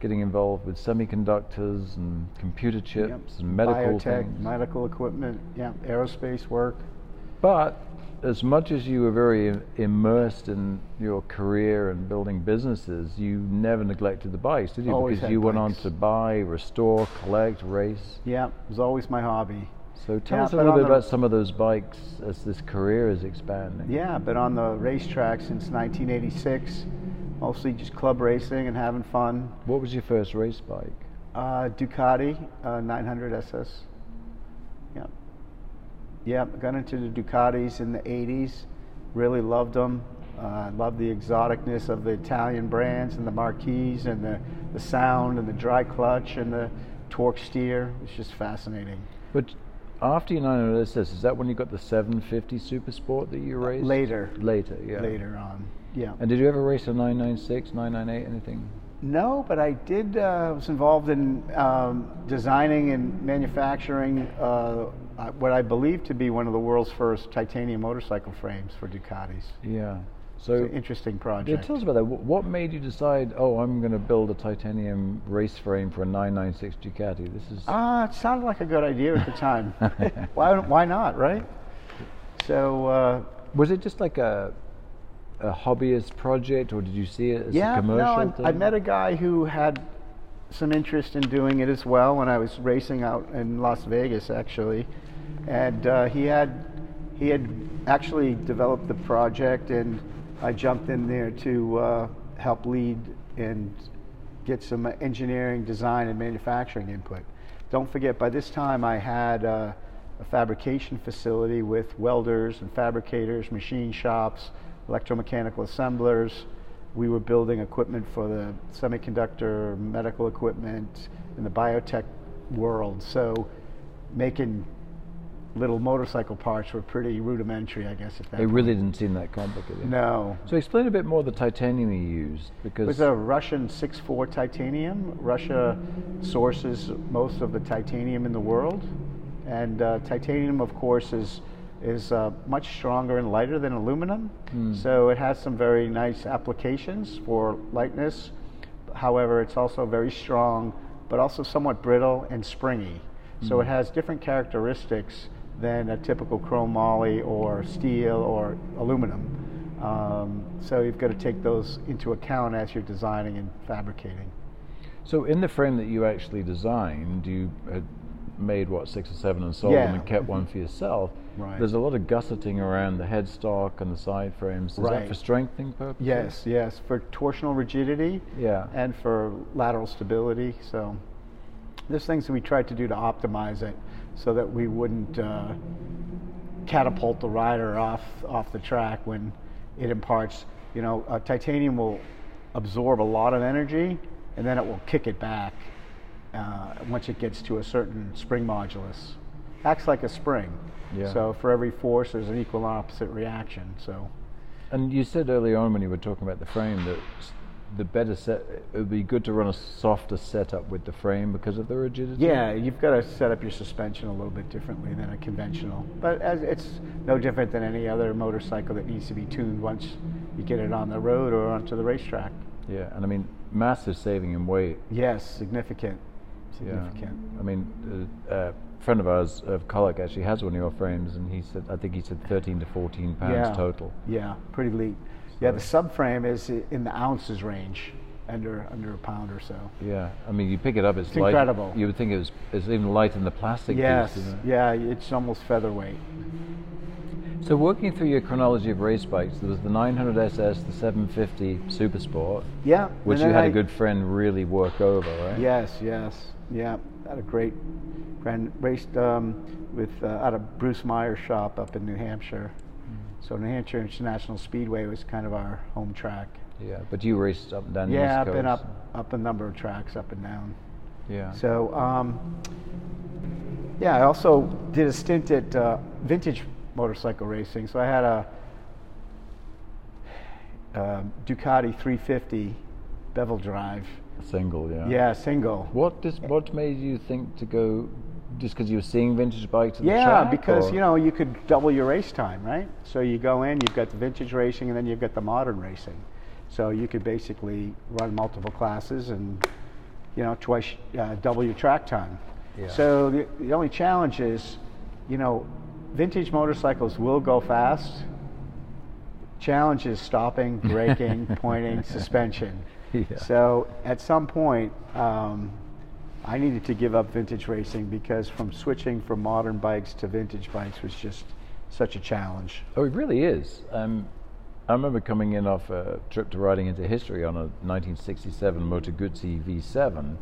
getting involved with semiconductors and computer chips yep, and medical biotech, things. medical equipment, yeah, aerospace work. But as much as you were very immersed in your career and building businesses, you never neglected the bikes, did you? Always because you went on to buy, restore, collect, race. Yeah, it was always my hobby. So tell Yeah, us a little bit the- about some of those bikes as this career is expanding. Yeah, been on the racetrack since 1986, mostly just club racing and having fun. What was your first race bike? Uh, Ducati uh, 900 SS. Yeah. Got into the Ducatis in the 80s. Really loved them. Uh, loved the exoticness of the Italian brands and the marquees and the, the sound and the dry clutch and the torque steer. It's just fascinating. But after your 900 SS, is that when you got the 750 Super Sport that you raced? Later. Later, yeah. Later on. Yeah. And did you ever race a 996, 998, anything? No, but I did. Uh, was involved in um, designing and manufacturing uh, uh, what I believe to be one of the world's first titanium motorcycle frames for Ducatis. Yeah. It's So an interesting Yeah, project. tell us about that. What made you decide, oh, I'm going to build a titanium race frame for a 996 Ducati? This is. Ah, it sounded like a good idea at the time. why? Why not? Right. So uh, was it just like a, a hobbyist project, or did you see it as yeah, a commercial no, thing? I, I met a guy who had some interest in doing it as well when I was racing out in Las Vegas, actually, and uh, he had he had actually developed the project, and I jumped in there to uh, help lead and get some engineering, design, and manufacturing input. Don't forget, by this time I had uh, a fabrication facility with welders and fabricators, machine shops, electromechanical assemblers. We were building equipment for the semiconductor, medical equipment, in the biotech world. So making little motorcycle parts were pretty rudimentary, I guess. At that It really didn't seem that complicated. no. So explain a bit more the titanium you used, It because was a Russian 6.4 titanium. Russia sources most of the titanium in the world. And uh, titanium, of course, is, is uh, much stronger and lighter than aluminum. So it has some very nice applications for lightness. However, it's also very strong, but also somewhat brittle and springy. So it has different characteristics than a typical chrome moly or steel or aluminum. Um, so you've got to take those into account as you're designing and fabricating. so in the frame that you actually designed, you had made what six or seven and sold them and kept one for yourself. Right. There's a lot of gusseting around the headstock and the side frames. Is that Right. for strengthening purposes? Yes, yes, for torsional rigidity Yeah. and for lateral stability. So there's things that we tried to do to optimize it so that we wouldn't uh, catapult the rider off off the track when it imparts. You know, uh, titanium will absorb a lot of energy and then it will kick it back uh, once it gets to a certain spring modulus. Acts like a spring. Yeah. So for every force, there's an equal and opposite reaction. So And you said earlier on when you were talking about the frame that the better set. It would be good to run a softer setup with the frame because of the rigidity. Yeah, you've got to set up your suspension a little bit differently than a conventional. But as it's no different than any other motorcycle that needs to be tuned once you get it on the road or onto the racetrack. Yeah, and I mean, massive saving in weight. Yes, significant. Yeah. I mean, uh, a friend of ours, of Colic, actually has one of your frames, and he said, I think he said 13 to 14 pounds Yeah. total. Yeah, pretty lean. Yeah, the subframe is in the ounces range, under under a pound or so. Yeah, I mean, you pick it up, it's, It's light. incredible. You would think it was it's even light in the plastic Yes, piece. Yeah, it's almost featherweight. So, working through your chronology of race bikes, there was the 900 SS, the 750 Super Sport, Yeah, which you had a I- good friend really work over, right? Yes, yes, yeah. Had a great friend raced um, with uh, out of Bruce Meyer's shop up in New Hampshire. Mm. So New Hampshire International Speedway was kind of our home track. Yeah, but you raced up and down the yeah, I've been up up a number of tracks up and down. Yeah. So um, yeah, I also did a stint at uh, vintage motorcycle racing. So I had a, uh Ducati 350 bevel drive. Single, yeah. Yeah, single. What dis- what made you think to go just because you were seeing vintage bikes the Yeah, track? because or- you know you could double your race time, right? So you go in, you've got the vintage racing, and then you've got the modern racing. So you could basically run multiple classes and you know twice uh, double your track time. Yeah. So the, the only challenge is, you know, vintage motorcycles will go fast. Challenge is stopping, braking, pointing, suspension. Yeah. So at some point, um, I needed to give up vintage racing because from switching from modern bikes to vintage bikes was just such a challenge. Oh, it really is. Um, I remember coming in off a trip to riding into history on a 1967 Moto Guzzi V7,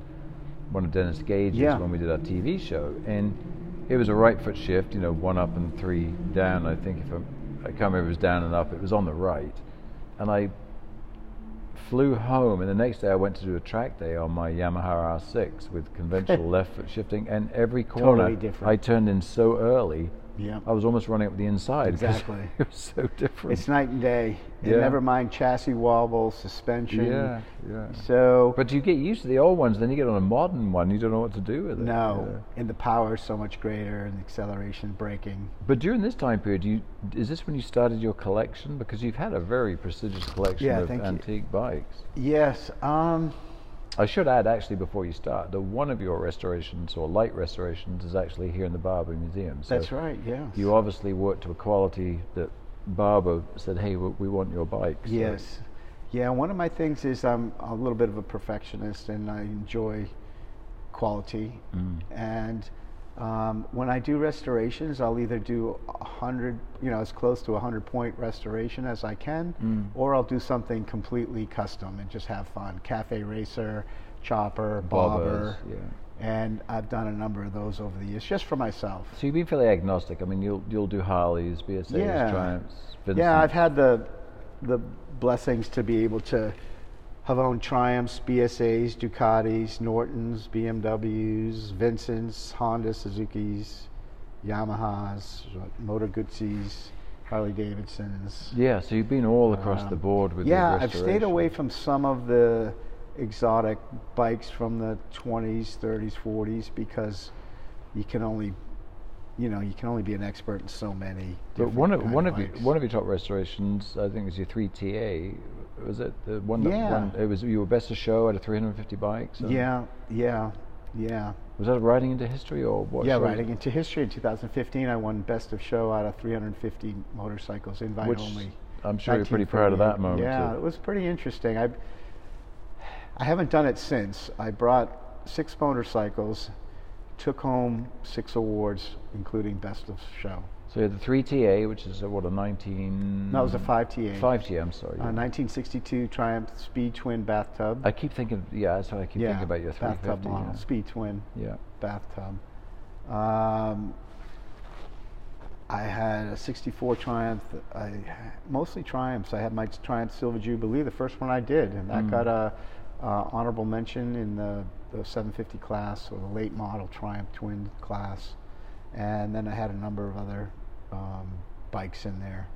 one of Dennis Gage's Yeah. when we did our TV show, and it was a right foot shift, you know, one up and three down. I think if I'm, I can't remember it was down and up, it was on the right, and I flew home, and the next day I went to do a track day on my Yamaha R6 with conventional left foot shifting, and every corner Totally. I turned in so early. Yeah. I was almost running up the inside. Exactly. It was so different. It's night and day. And Yeah. never mind chassis wobble, suspension. yeah, yeah. So But you get used to the old ones, then you get on a modern one, you don't know what to do with it. no, Yeah. and the power is so much greater, and the acceleration, braking. But during this time period, you is this when you started your collection? Because you've had a very prestigious collection Yeah, of thank you. antique bikes. Yes. Um, I should add, actually, before you start, that one of your restorations or light restorations is actually here in the Barber Museum. So that's right. Yeah. You obviously worked to a quality that Barber said, "Hey, we, want your bike." So- Yes. Yeah, one of my things is I'm a little bit of a perfectionist and I enjoy quality. Mm. And um, when I do restorations, I'll either do a hundred, you know, as close to a hundred point restoration as I can, Mm. or I'll do something completely custom and just have fun. Cafe racer, chopper, bobber, Bobbers, yeah. and I've done a number of those over the years, just for myself. So you've been fairly agnostic. I mean, you'll you'll do Harleys, BSA's, Yeah. Triumphs, Vincent. Yeah, I've had the the blessings to be able to have owned Triumphs, BSA's, Ducatis, Nortons, BMWs, Vincent's, Honda, Suzuki's, Yamahas, Motor Guzzis, Harley Davidsons. Yeah, so you've been all across the Um, board with yeah, I've stayed away from some of the exotic bikes from the 20s, 30s, 40s because you can only, you know, you can only be an expert in so many. But one of one kind of your, one of your top restorations, I think, was your three TA. Was it the one that Yeah. won? It was you were best of show out of 350 bikes. and- Yeah, yeah, yeah. Was that riding into history or what? yeah, riding into history in 2015, I won best of show out of 350 motorcycles, invite Which only. I'm sure you're pretty proud of that 1938. moment. Yeah, too. it was pretty interesting. I I haven't done it since. I brought six motorcycles, took home six awards, including best of show. So you had the three TA, which is a, what a nineteen. That was a 5TA. Five TA. I'm sorry. Uh, 1962 Triumph Speed Twin bathtub. I keep thinking. Yeah, that's what I keep yeah, thinking about your bathtub model, yeah. Speed Twin. Yeah. bathtub. Um, I had a 64 Triumph, I, mostly Triumphs. I had my Triumph Silver Jubilee, the first one I did, and that Mm. got a uh, honorable mention in the, the 750 class or the late model Triumph Twin class. And then I had a number of other um, bikes in there.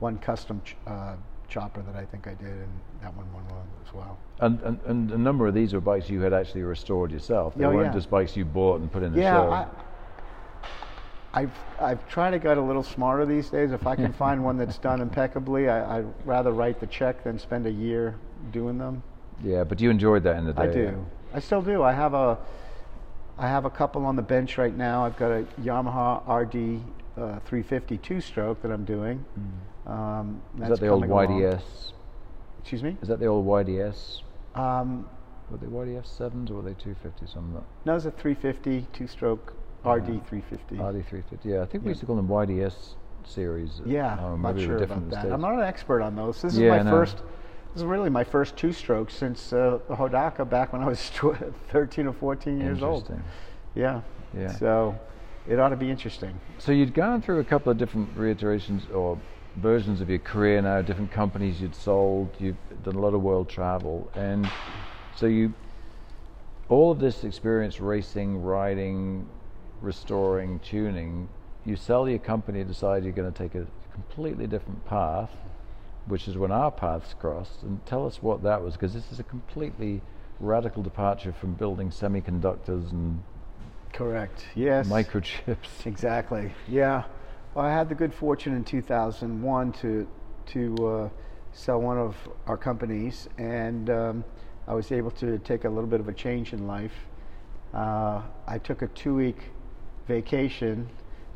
One custom ch- uh, chopper that I think I did, and that one won one as well. And, and, and a number of these were bikes you had actually restored yourself. They Oh, weren't yeah. just bikes you bought and put in the yeah, show. I, I've I've tried to get a little smarter these days. If I can find one that's done impeccably, I, I'd rather write the check than spend a year doing them. yeah, but you enjoyed that in the day. I do. I still do. I have a I have a couple on the bench right now. I've got a Yamaha RD uh, 350 two-stroke that I'm doing. Um, Is that's that the old coming along. YDS? Excuse me. Is that the old YDS? Um, Were they YDS sevens or were they two fifties? I'm not. no, it's a 350 two-stroke RD 350. RD three fifty. Yeah, I think we Yeah. used to call them YDS series. Yeah, I'm not maybe they were sure about that. states. I'm not an expert on those. This Yeah, is my no. first. This is really my first two-stroke since uh, the Hodaka back when I was tw- 13 or 14 years old. Interesting. Yeah. Yeah. So it ought to be interesting. So you'd gone through a couple of different reiterations or versions of your career now, different companies you'd sold, you've done a lot of world travel, and so you, all of this experience racing, riding, restoring, tuning, you sell your company, decide you're going to take a completely different path, which is when our paths crossed, and tell us what that was, because this is a completely radical departure from building semiconductors and Correct. Yes. microchips. Exactly. Yeah. Well, I had the good fortune in 2001 to to uh, sell one of our companies, and um, I was able to take a little bit of a change in life. Uh, I took a two-week vacation,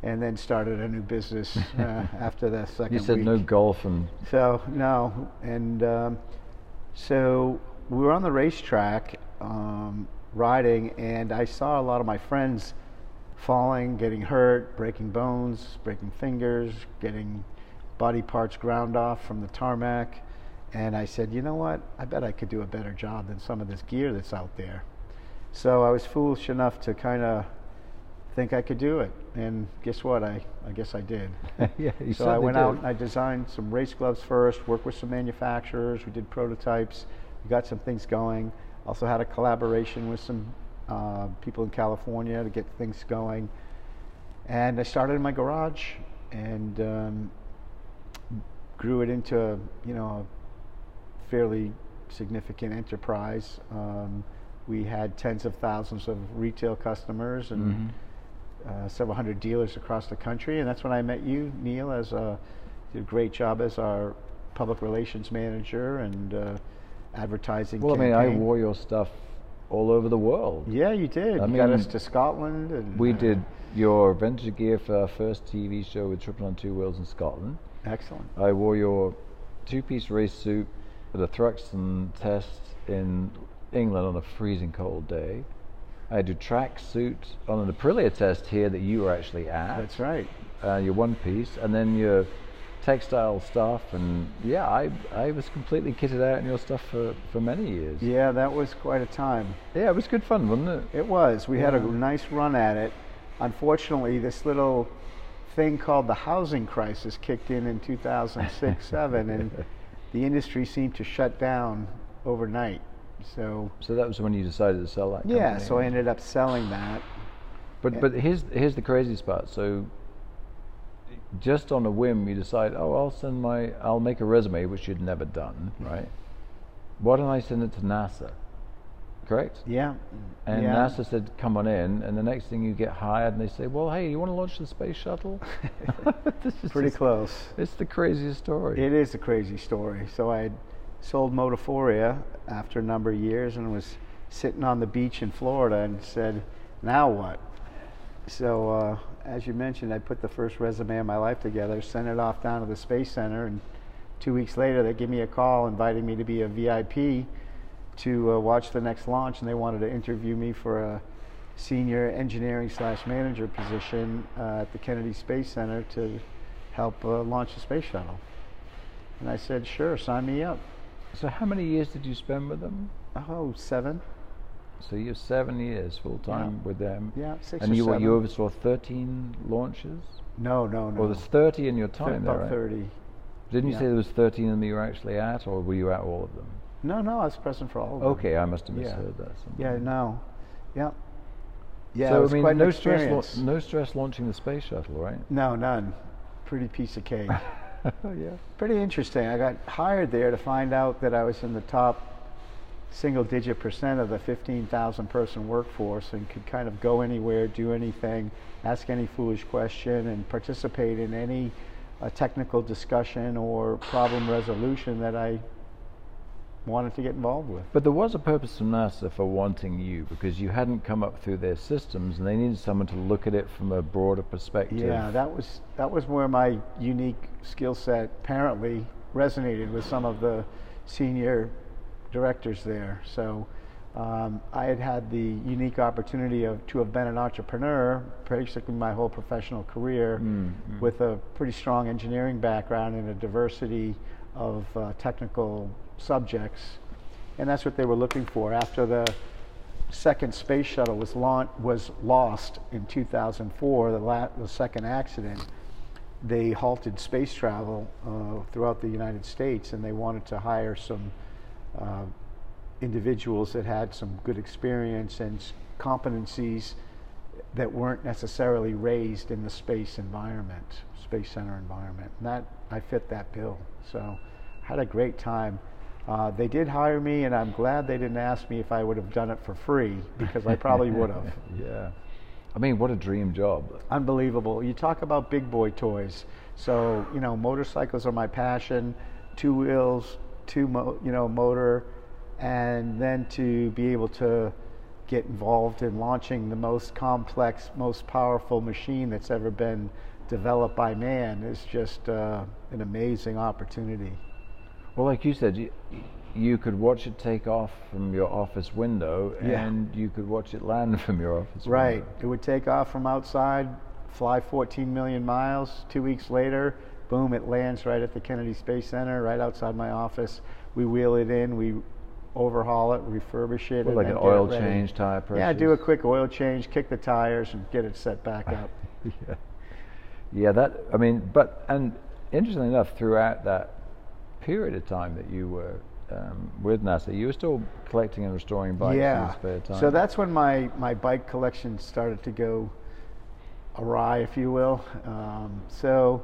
and then started a new business uh, after that second You said week. no golf and So no, and um, so we were on the racetrack um, riding, and I saw a lot of my friends falling, getting hurt, breaking bones, breaking fingers, getting body parts ground off from the tarmac. And I said, you know what? I bet I could do a better job than some of this gear that's out there. So I was foolish enough to kind of think I could do it. And guess what? I, I guess I did. yeah, So I went did. out and I designed some race gloves first, worked with some manufacturers, we did prototypes, we got some things going. Also had a collaboration with some uh, people in California to get things going. And I started in my garage and um, grew it into, you know, a fairly significant enterprise. Um, we had tens of thousands of retail customers and Mhm. uh, several hundred dealers across the country, and that's when I met you, Neil, as a did a great job as our public relations manager and uh, advertising. Well, I mean, I wore your stuff all over the world. Yeah, you did. I you got us to Scotland, and We uh, did your vintage gear for our first TV show with Triple on Two Wheels in Scotland. excellent. I wore your two-piece race suit at a Thruxton test in England on a freezing cold day. I had your track suit on an Aprilia test here that you were actually at. That's right. uh, your one piece, and then your textile stuff, and yeah, I I was completely kitted out in your stuff for, for many years. Yeah, that was quite a time. Yeah, it was good fun, wasn't it? It was. We had a nice run at it. Unfortunately, this little thing called the housing crisis kicked in in 2006 7, and the industry seemed to shut down overnight. So, So that was when you decided to sell that. yeah, so I ended up selling that. But but here's here's the craziest part. So just on a whim, you decide, oh, I'll send my I'll make a resume, which you'd never done, right? Why don't I send it to NASA? Correct. Yeah. And yeah. NASA said, "Come on in." And the next thing you get hired, and they say, "Well, hey, you want to launch the space shuttle?" this is Pretty just- close. It's the craziest story. It is a crazy story. So I had sold Motoforia after a number of years and was sitting on the beach in Florida and said, now what? So uh, as you mentioned, I put the first resume of my life together, sent it off down to the Space Center, and two weeks later they give me a call inviting me to be a VIP to uh, watch the next launch, and they wanted to interview me for a senior engineering slash manager position uh, at the Kennedy Space Center to help uh, launch the space shuttle. And I said, sure, sign me up. so, how many years did you spend with them? Oh, seven? So you're seven years full time with them. Yeah, six And or you seven. you oversaw 13 launches. no, no, no. Well, there's 30 in your time there, about right? 30. Didn't you say there was 13 and you were actually at, or were you at all of them? No, no, I was present for all of them. Okay, I must have Yeah. misheard that. Yeah, somewhere. no. Yeah. Yeah, so it was I mean, quite no stress, no stress launching the space shuttle, right? No, none. Pretty piece of cake. yeah. Pretty interesting. I got hired there to find out that I was in the top single digit percent of the 15,000 person workforce and could kind of go anywhere, do anything, ask any foolish question, and participate in any uh, technical discussion or problem resolution that I wanted to get involved with. But there was a purpose from NASA for wanting you because you hadn't come up through their systems and they needed someone to look at it from a broader perspective. Yeah, that was that was where my unique skill set apparently resonated with some of the senior directors there. So um, I had had the unique opportunity of to have been an entrepreneur basically my whole professional career Mm, mm. with a pretty strong engineering background and a diversity of uh, technical subjects. And that's what they were looking for. After the second space shuttle was, launch, was lost in 2004, the, la- the second accident, they halted space travel uh, throughout the United States and they wanted to hire some uh, individuals that had some good experience and competencies that weren't necessarily raised in the space environment, space center environment. And that I fit that bill. So had a great time. Uh, they did hire me, and I'm glad they didn't ask me if I would have done it for free because I probably would have. yeah. I mean, what a dream job. Unbelievable. You talk about big boy toys. So you know, motorcycles are my passion. Two wheels, two mo- you know motor, and then to be able to get involved in launching the most complex, most powerful machine that's ever been developed by man is just uh, an amazing opportunity. Well, like you said, you, you could watch it take off from your office window Yeah. and you could watch it land from your office Right. window. It would take off from outside, fly 14 million miles. Two weeks later, boom, it lands right at the Kennedy Space Center, right outside my office. We wheel it in, we overhaul it, refurbish it. Well, like an oil change, tire pressures. Yeah, do a quick oil change, kick the tires, and get it set back up. yeah. Yeah, that, I mean, but, and interestingly enough, throughout that period of time that you were um, with NASA, you were still collecting and restoring bikes in yeah. your spare time. So that's when my, my bike collection started to go awry, if you will. Um, so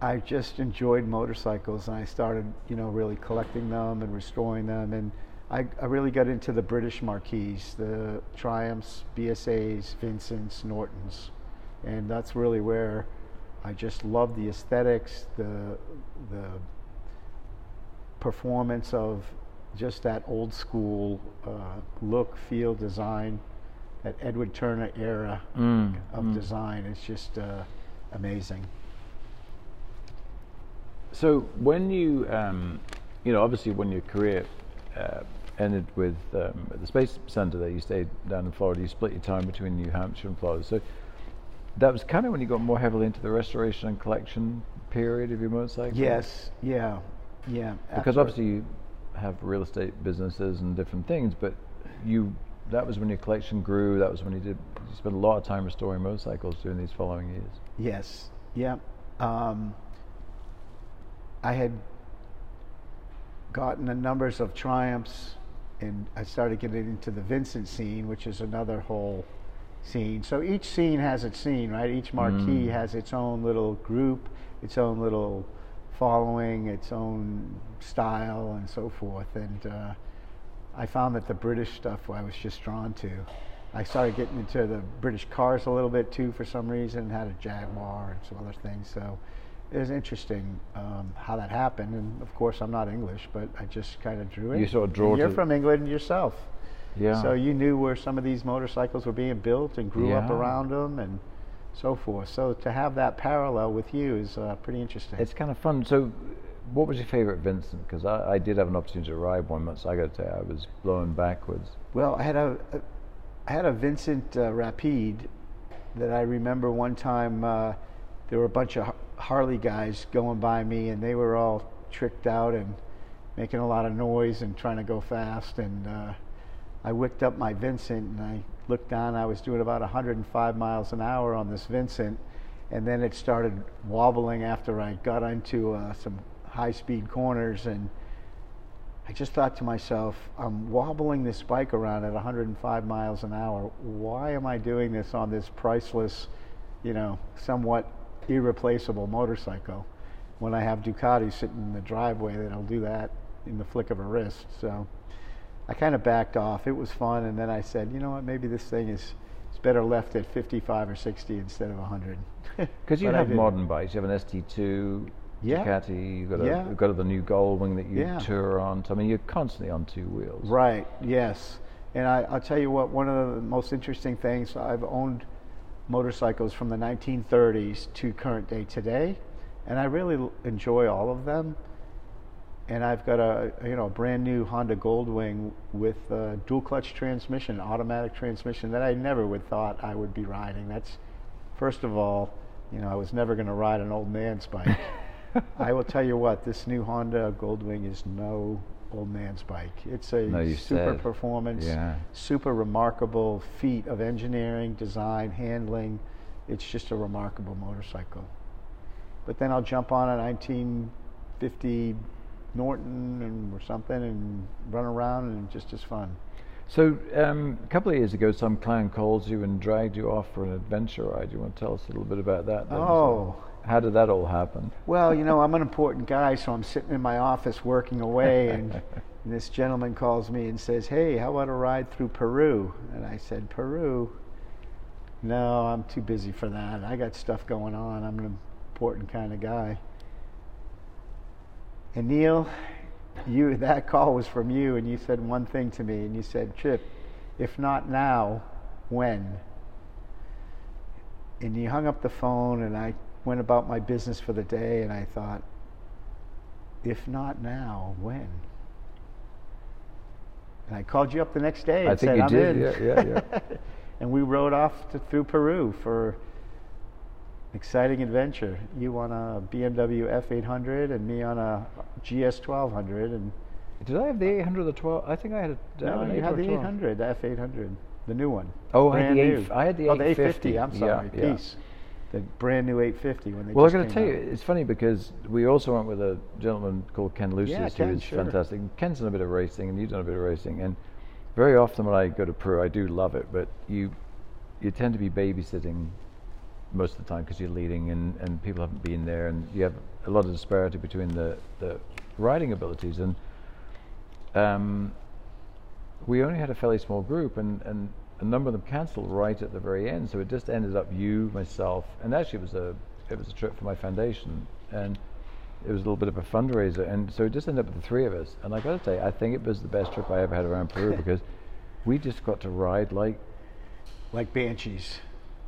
I just enjoyed motorcycles and I started, you know, really collecting them and restoring them. And I, I really got into the British marquees, the Triumphs, BSAs, Vincents, Nortons. And that's really where I just loved the aesthetics, the, the performance of just that old school uh, look, feel, design, that Edward Turner era Mm, of mm. design. It's just uh, amazing. So when you, um, you know, obviously when your career uh, ended with um, the Space Center there, you stayed down in Florida. You split your time between New Hampshire and Florida. So that was kind of when you got more heavily into the restoration and collection period of your motorcycle. Yes, yeah, yeah. Because After- obviously you have real estate businesses and different things, but you that was when your collection grew. That was when you did. You spent a lot of time restoring motorcycles during these following years. Yes, yeah. Um, I had gotten a numbers of triumphs, and I started getting into the Vincent scene, which is another whole scene. So each scene has its scene, right? Each marquee Mm. has its own little group, its own little following, its own style, and so forth. And uh, I found that the British stuff I was just drawn to. I started getting into the British cars a little bit too for some reason, had a Jaguar and some other things. So it was interesting um, how that happened. And of course, I'm not English, but I just kind of drew it. You sort of draw And You're from England yourself. Yeah. So you knew where some of these motorcycles were being built and grew up around them and so forth. So to have that parallel with you is uh, pretty interesting. It's kind of fun. So, what was your favorite Vincent? Because I, I did have an opportunity to ride one once. I got to say I was blown backwards. Well, I had a, a I had a Vincent uh, Rapide that I remember one time. Uh, there were a bunch of Harley guys going by me, and they were all tricked out and making a lot of noise and trying to go fast. And uh, I whipped up my Vincent, and I looked down. I was doing about 105 miles an hour on this Vincent, and then it started wobbling after I got into uh, some high-speed corners and. I just thought to myself, I'm wobbling this bike around at 105 miles an hour. Why am I doing this on this priceless, you know, somewhat irreplaceable motorcycle. When I have Ducati sitting in the driveway, then I'll do that in the flick of a wrist. So I kind of backed off. It was fun, and then I said, you know what? Maybe this thing is it's better left at 55 or 60 instead of 100. Because you have modern bikes. You have an ST2, Yeah. Ducati. You've got, a, Yeah. you've got the new Goldwing that you Yeah. tour on. So, I mean, you're constantly on two wheels. Right. Yes. And I, I'll tell you what. One of the most interesting things I've owned motorcycles from the 1930s to current day today, and I really enjoy all of them. And I've got a you know brand new Honda Goldwing with a dual clutch transmission, automatic transmission that I never would thought I would be riding. That's first of all, you know, I was never going to ride an old man's bike. I will tell you what, this new Honda Goldwing is no old man's bike. It's a No, super said. performance, Yeah. super remarkable feat of engineering, design, handling. It's just a remarkable motorcycle. But then I'll jump on a 1950 Norton and or something and run around and just as fun. So, um, a couple of years ago, some clown calls you and dragged you off for an adventure ride. You want to tell us a little bit about that? then? Oh. How did that all happen? Well, you know, I'm an important guy, so I'm sitting in my office working away, and, and this gentleman calls me and says, Hey, how about a ride through Peru? And I said, Peru? No, I'm too busy for that. I got stuff going on. I'm an important kind of guy. And Neil, you that call was from you, and you said one thing to me, and you said, Chip, if not now, when? And you hung up the phone, and I went about my business for the day, and I thought, if not now, when? And I called you up the next day and I think said, you I'm did, in. yeah, yeah, yeah. and we rode off to, through Peru for exciting adventure. You on a BMW F800 and me on a GS 1200. And Did I have the 800 or the 12? I think I had a. no, you had 800 the or 12? 800, the F800, the new one. Oh, I had the eight- I had the oh, the 850. 850. I'm sorry, yeah. peace. The brand new 850 when they Well, I got to tell you, it's funny because we also went with a gentleman called Ken Lucis, Yeah, Ken, is sure. fantastic. Ken's done a bit of racing, and you've done a bit of racing. And very often when I go to Peru, I do love it, but you you tend to be babysitting most of the time because you're leading, and, and people haven't been there, and you have a lot of disparity between the, the riding abilities. And um, we only had a fairly small group, and, and a number of them cancelled right at the very end. So it just ended up you, myself, and actually it was a it was a trip for my foundation, and it was a little bit of a fundraiser, and so it just ended up with the three of us. And I got to say, I think it was the best trip I ever had around Peru because we just got to ride like. like banshees.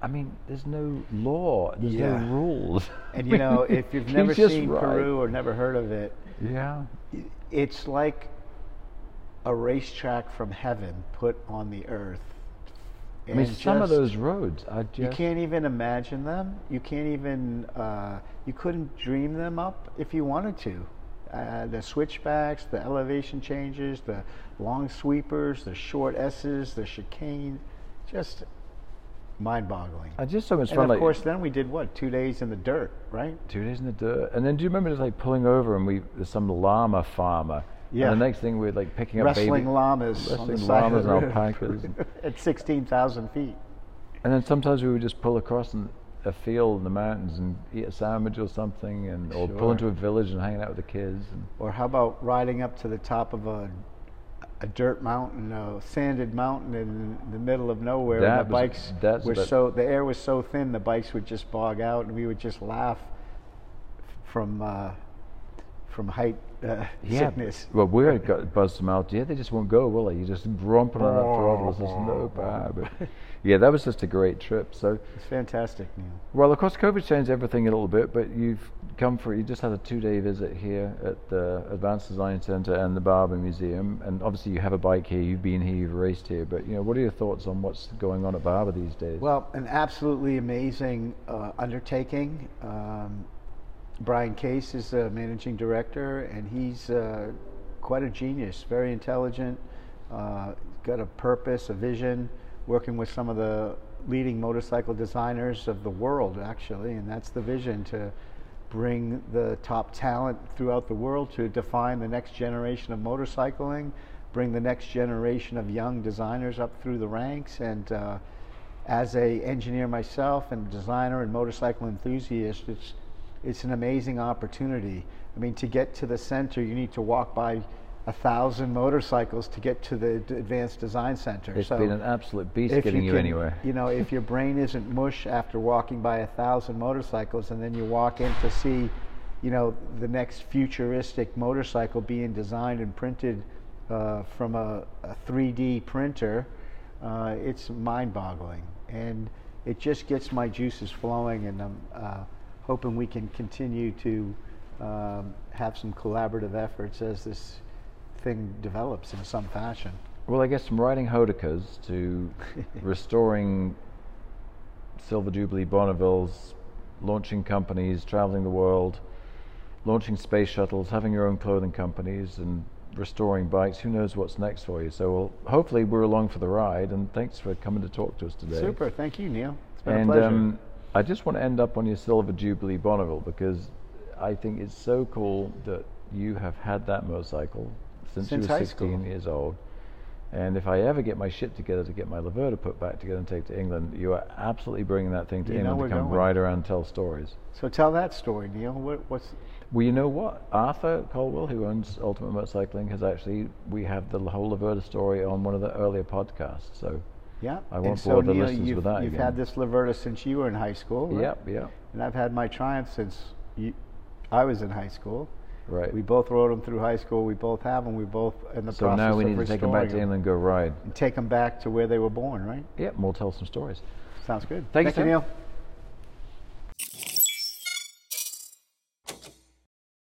I mean, there's no law, there's Yeah. no rules. And you know, if you've never seen ride. Peru or never heard of it, yeah, it's like a racetrack from heaven put on the earth. I mean, some of those roads are just. You can't even imagine them. You can't even. Uh, you couldn't dream them up if you wanted to. Uh, the switchbacks, the elevation changes, the long sweepers, the short S's, the chicane, just mind-boggling. I just so much fun. And of like, course, then we did what? Two days in the dirt, right? Two days in the dirt. And then do you remember just like pulling over and we there's some llama farmer. Yeah. And the next thing we're like picking up Wrestling baby llamas on the wrestling side llamas of the and alpacas. at 16,000 feet. and then sometimes we would just pull across in a field in the mountains and eat a sandwich or something and or pull into a village and hanging out with the kids. Or how about riding up to the top of a a dirt mountain, a sanded mountain in the middle of nowhere, That and the was- bikes were so the air was so thin, the bikes would just bog out, and we would just laugh from uh, from height uh, sickness. Well, we got buzzed some out. Yeah, they just won't go, will they? You're just romping on that throttle. It's just no bad. But yeah, that was just a great trip. So, It's fantastic, Neil. well, of course, COVID changed everything a little bit, but you've come for you just had a two-day visit here at the Advanced Design Center and the Barber Museum, and obviously you have a bike here. You've been here, you've raced here, but you know, what are your thoughts on what's going on at Barber these days? Well, an absolutely amazing uh, undertaking. Um, Brian Case is the managing director, and he's uh, quite a genius, very intelligent, uh, got a purpose, a vision, working with some of the leading motorcycle designers of the world, actually, and that's the vision to bring the top talent throughout the world to define the next generation of motorcycling, bring the next generation of young designers up through the ranks, and uh, as a engineer myself and designer and motorcycle enthusiast, it's it's an amazing opportunity. I mean, to get to the center, you need to walk by a thousand motorcycles to get to the Advanced Design Center. It's so been an absolute beast getting you, can- anywhere. You know, if your brain isn't mush after walking by a thousand motorcycles, and then you walk in to see, you know, the next futuristic motorcycle being designed and printed uh, from a, a 3D printer, uh, it's mind-boggling, and it just gets my juices flowing, and I'm uh, hoping we can continue to um, have some collaborative efforts as this thing develops in some fashion. Well, I guess from writing Hodakas to restoring Silver Jubilee Bonnevilles, launching companies, traveling the world, launching space shuttles, having your own clothing companies, and restoring bikes. Who knows what's next for you? So, well, hopefully, we're along for the ride. And thanks for coming to talk to us today. Super, thank you, Neil. It's been and a pleasure. um, I just want to end up on your Silver Jubilee Bonneville because I think it's so cool that you have had that motorcycle since, Since you were 16 school. years old. And if I ever get my shit together to get my Laverda put back together and take to England, you are absolutely bringing that thing to You England to come going. ride around and tell stories. so tell that story, Neil. What, what's Well, you know what? Arthur Coldwells, who owns Ultimate Motorcycling, has actually, we have the whole Laverda story on one of the earlier podcasts. So, yeah? I won't so, bore the Neil, listeners you've, with that You've again. had this Laverda since you were in high school, right? yep, yep, And I've had my Triumph since you, I was in high school. right. We both rode them through high school. We both have them. We both in the so process now we of need to take them back to England and go ride. and take them back to where they were born, right? Yep, and we'll tell some stories. Sounds good. Thank Thank you. Neil.